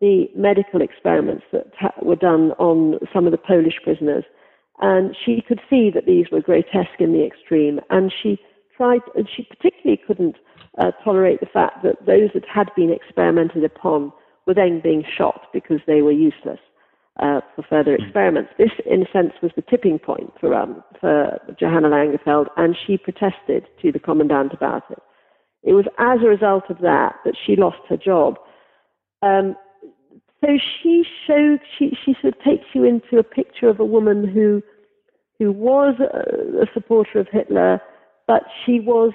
the medical experiments that were done on some of the Polish prisoners. And she could see that these were grotesque in the extreme. And she tried, and she particularly couldn't uh, tolerate the fact that those that had been experimented upon were then being shot because they were useless uh, for further hmm. experiments. This, in a sense, was the tipping point for, um, for Johanna Langefeld, and she protested to the commandant about it. It was as a result of that that she lost her job. Um, so she showed she she sort of takes you into a picture of a woman who who was a, a supporter of Hitler, but she was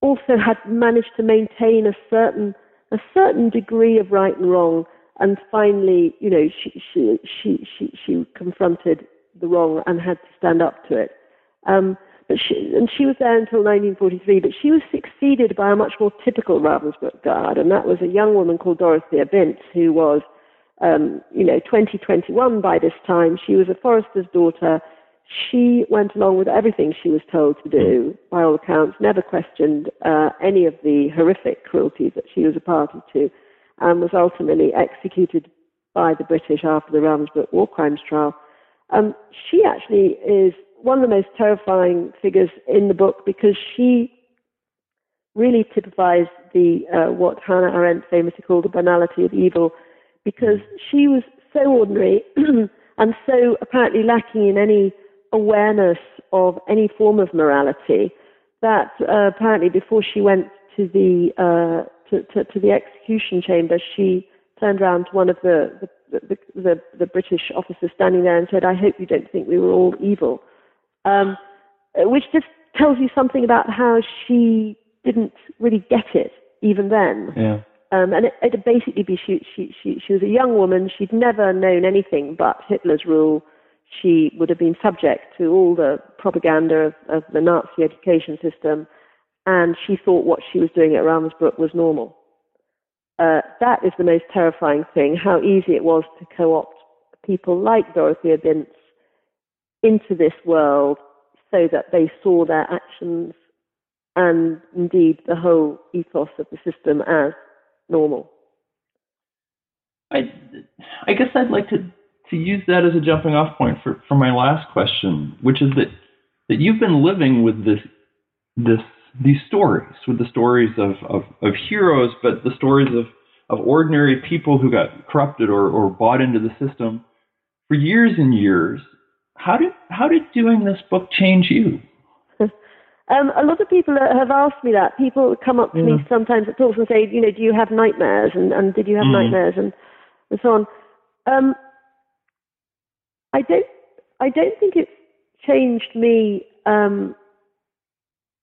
also had managed to maintain a certain a certain degree of right and wrong, and finally, you know, she she she she, she confronted the wrong and had to stand up to it. Um, but she, and she was there until 1943, but she was succeeded by a much more typical Ravensbrück guard, and that was a young woman called Dorothea Binz, who was, um, you know, 2021 by this time. She was a forester's daughter. She went along with everything she was told to do, by all accounts, never questioned uh, any of the horrific cruelties that she was a party to, and was ultimately executed by the British after the Ravensbrück war crimes trial. Um, she actually is one of the most terrifying figures in the book because she really typifies the uh, what Hannah Arendt famously called the banality of evil, because she was so ordinary <clears throat> and so apparently lacking in any awareness of any form of morality that uh, apparently before she went to the uh, to, to, to, the execution chamber, she turned around to one of the the, the, the, the British officers standing there and said, "I hope you don't think we were all evil." um, which just tells you something about how she didn't really get it even then. Yeah. Um, and it, it'd basically be she, she, she, she was a young woman. She'd never known anything but Hitler's rule. She would have been subject to all the propaganda of, of the Nazi education system, and she thought what she was doing at Ravensbrück was normal. Uh, that is the most terrifying thing, how easy it was to co-opt people like Dorothea Binz into this world so that they saw their actions and indeed the whole ethos of the system as normal. I, I guess I'd like to, to use that as a jumping off point for, for my last question, which is that, that you've been living with this, this, these stories, with the stories of, of, of heroes, but the stories of, of ordinary people who got corrupted or, or bought into the system for years and years. How did, how did doing this book change you? <laughs> Um, a lot of people have asked me that. People come up to yeah. me sometimes at talks and say, you know, do you have nightmares? And, and did you have mm. nightmares? And, and so on. Um, I don't. I don't think it's changed me um,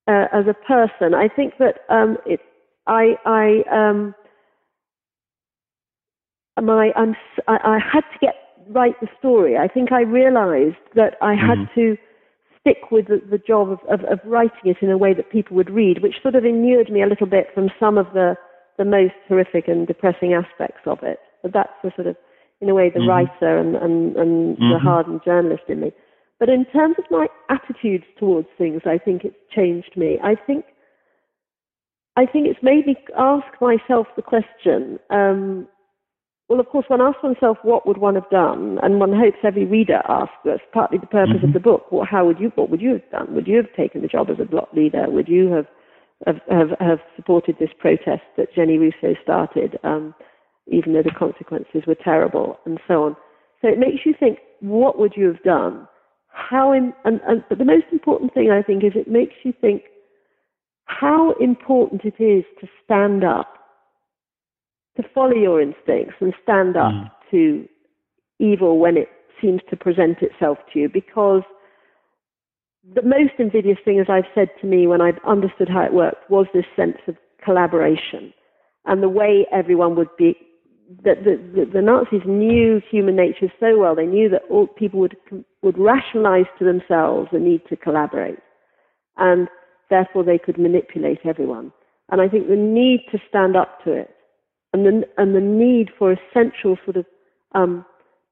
uh, as a person. I think that um, it. I. I. Um, my. I'm. I, I had to get write the story. I think I realised that I had mm. to stick with the, the job of, of, of, writing it in a way that people would read, which sort of inured me a little bit from some of the, the most horrific and depressing aspects of it. But that's the sort of, in a way, the mm-hmm. writer and, and, and mm-hmm. the hardened journalist in me. But in terms of my attitudes towards things, I think it's changed me. I think, I think it's made me ask myself the question, um, well, of course, one asks oneself what would one have done, and one hopes every reader asks. That's partly the purpose mm-hmm. of the book. Well, how would you? What would you have done? Would you have taken the job as a block leader? Would you have have have, have supported this protest that Jenny Rousseau started, um, even though the consequences were terrible, and so on? So it makes you think: what would you have done? How? In, and, and but the most important thing I think is it makes you think how important it is to stand up to follow your instincts and stand up mm. to evil when it seems to present itself to you because the most invidious thing, as I've said to me when I've understood how it worked, was this sense of collaboration and the way everyone would be. That the, the, the, Nazis knew human nature so well, they knew that all people would would rationalize to themselves the need to collaborate, and therefore they could manipulate everyone. And I think the need to stand up to it and the, and the need for essential sort of um,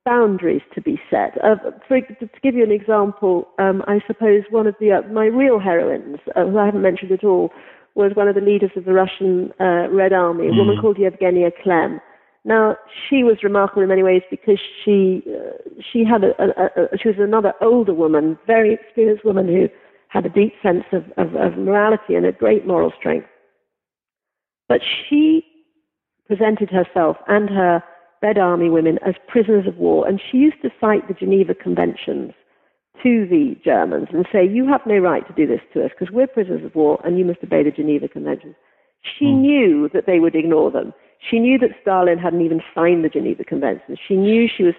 boundaries to be set. Uh, for, to give you an example, um, I suppose one of the uh, my real heroines, uh, who I haven't mentioned at all, was one of the leaders of the Russian uh, Red Army, a mm. woman called Yevgenia Klem. Now she was remarkable in many ways because she uh, she had a, a, a, she was another older woman, very experienced woman who had a deep sense of, of, of morality and a great moral strength. But she presented herself and her Red Army women as prisoners of war, and she used to cite the Geneva Conventions to the Germans and say, You have no right to do this to us because we're prisoners of war and you must obey the Geneva Conventions. She mm. knew that they would ignore them. She knew that Stalin hadn't even signed the Geneva Conventions. She knew she was,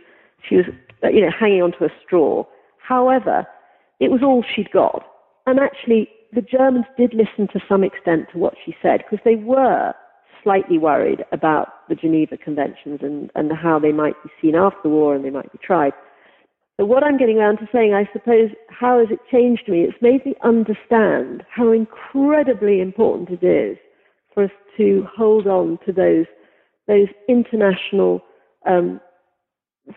she was uh, you know, hanging onto a straw. However, it was all she'd got. And actually, the Germans did listen to some extent to what she said because they were slightly worried about the Geneva Conventions and, and how they might be seen after the war and they might be tried. But what I'm getting around to saying, I suppose, how has it changed me? It's made me understand how incredibly important it is for us to hold on to those those international um,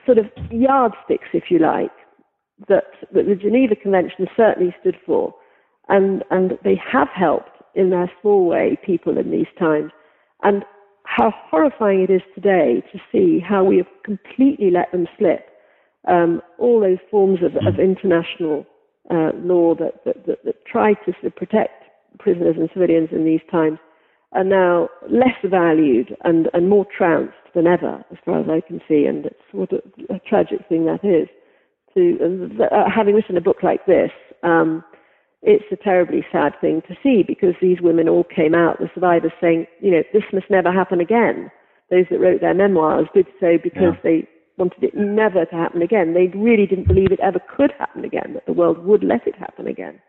sort of yardsticks, if you like, that, that the Geneva Convention certainly stood for, and and they have helped in their small way people in these times. And how horrifying it is today to see how we have completely let them slip. Um, all those forms of, of international uh, law that, that, that, that, try to protect prisoners and civilians in these times are now less valued and, and more trounced than ever, as far as I can see. And it's what a, a tragic thing that is. To uh, having written a book like this, um, it's a terribly sad thing to see because these women all came out, the survivors, saying, you know, this must never happen again. Those that wrote their memoirs did so because yeah. they wanted it never to happen again. They really didn't believe it ever could happen again, that the world would let it happen again.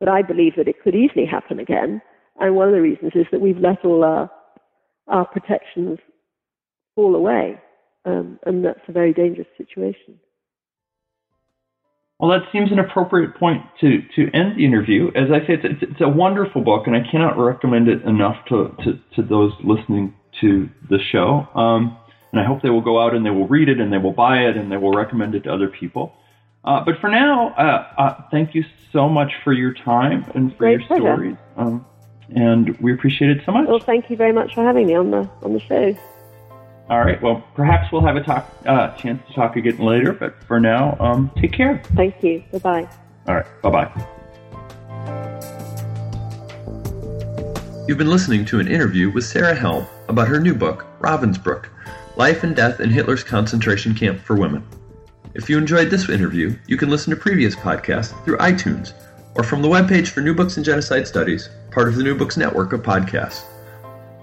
But I believe that it could easily happen again. And one of the reasons is that we've let all our, our protections fall away. Um, and that's a very dangerous situation. Well, that seems an appropriate point to, to end the interview. As I say, it's, it's, a wonderful book, and I cannot recommend it enough to, to, to those listening to the show. Um, and I hope they will go out and they will read it and they will buy it and they will recommend it to other people. Uh, but for now, uh, uh, thank you so much for your time and for Great your pleasure. stories. Um, and we appreciate it so much. Well, thank you very much for having me on the on the show. All right. Well, perhaps we'll have a talk, uh, chance to talk again later. But for now, um, take care. Thank you. Bye bye. All right. Bye bye. You've been listening to an interview with Sarah Helm about her new book, Ravensbrück Life and Death in Hitler's Concentration Camp for Women. If you enjoyed this interview, you can listen to previous podcasts through iTunes or from the webpage for New Books in Genocide Studies, part of the New Books Network of podcasts.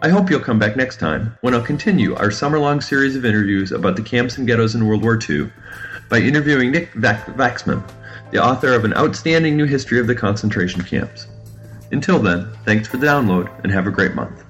I hope you'll come back next time when I'll continue our summer long series of interviews about the camps and ghettos in World War II by interviewing Nick Wachsmann, the author of an outstanding new history of the concentration camps. Until then, thanks for the download and have a great month.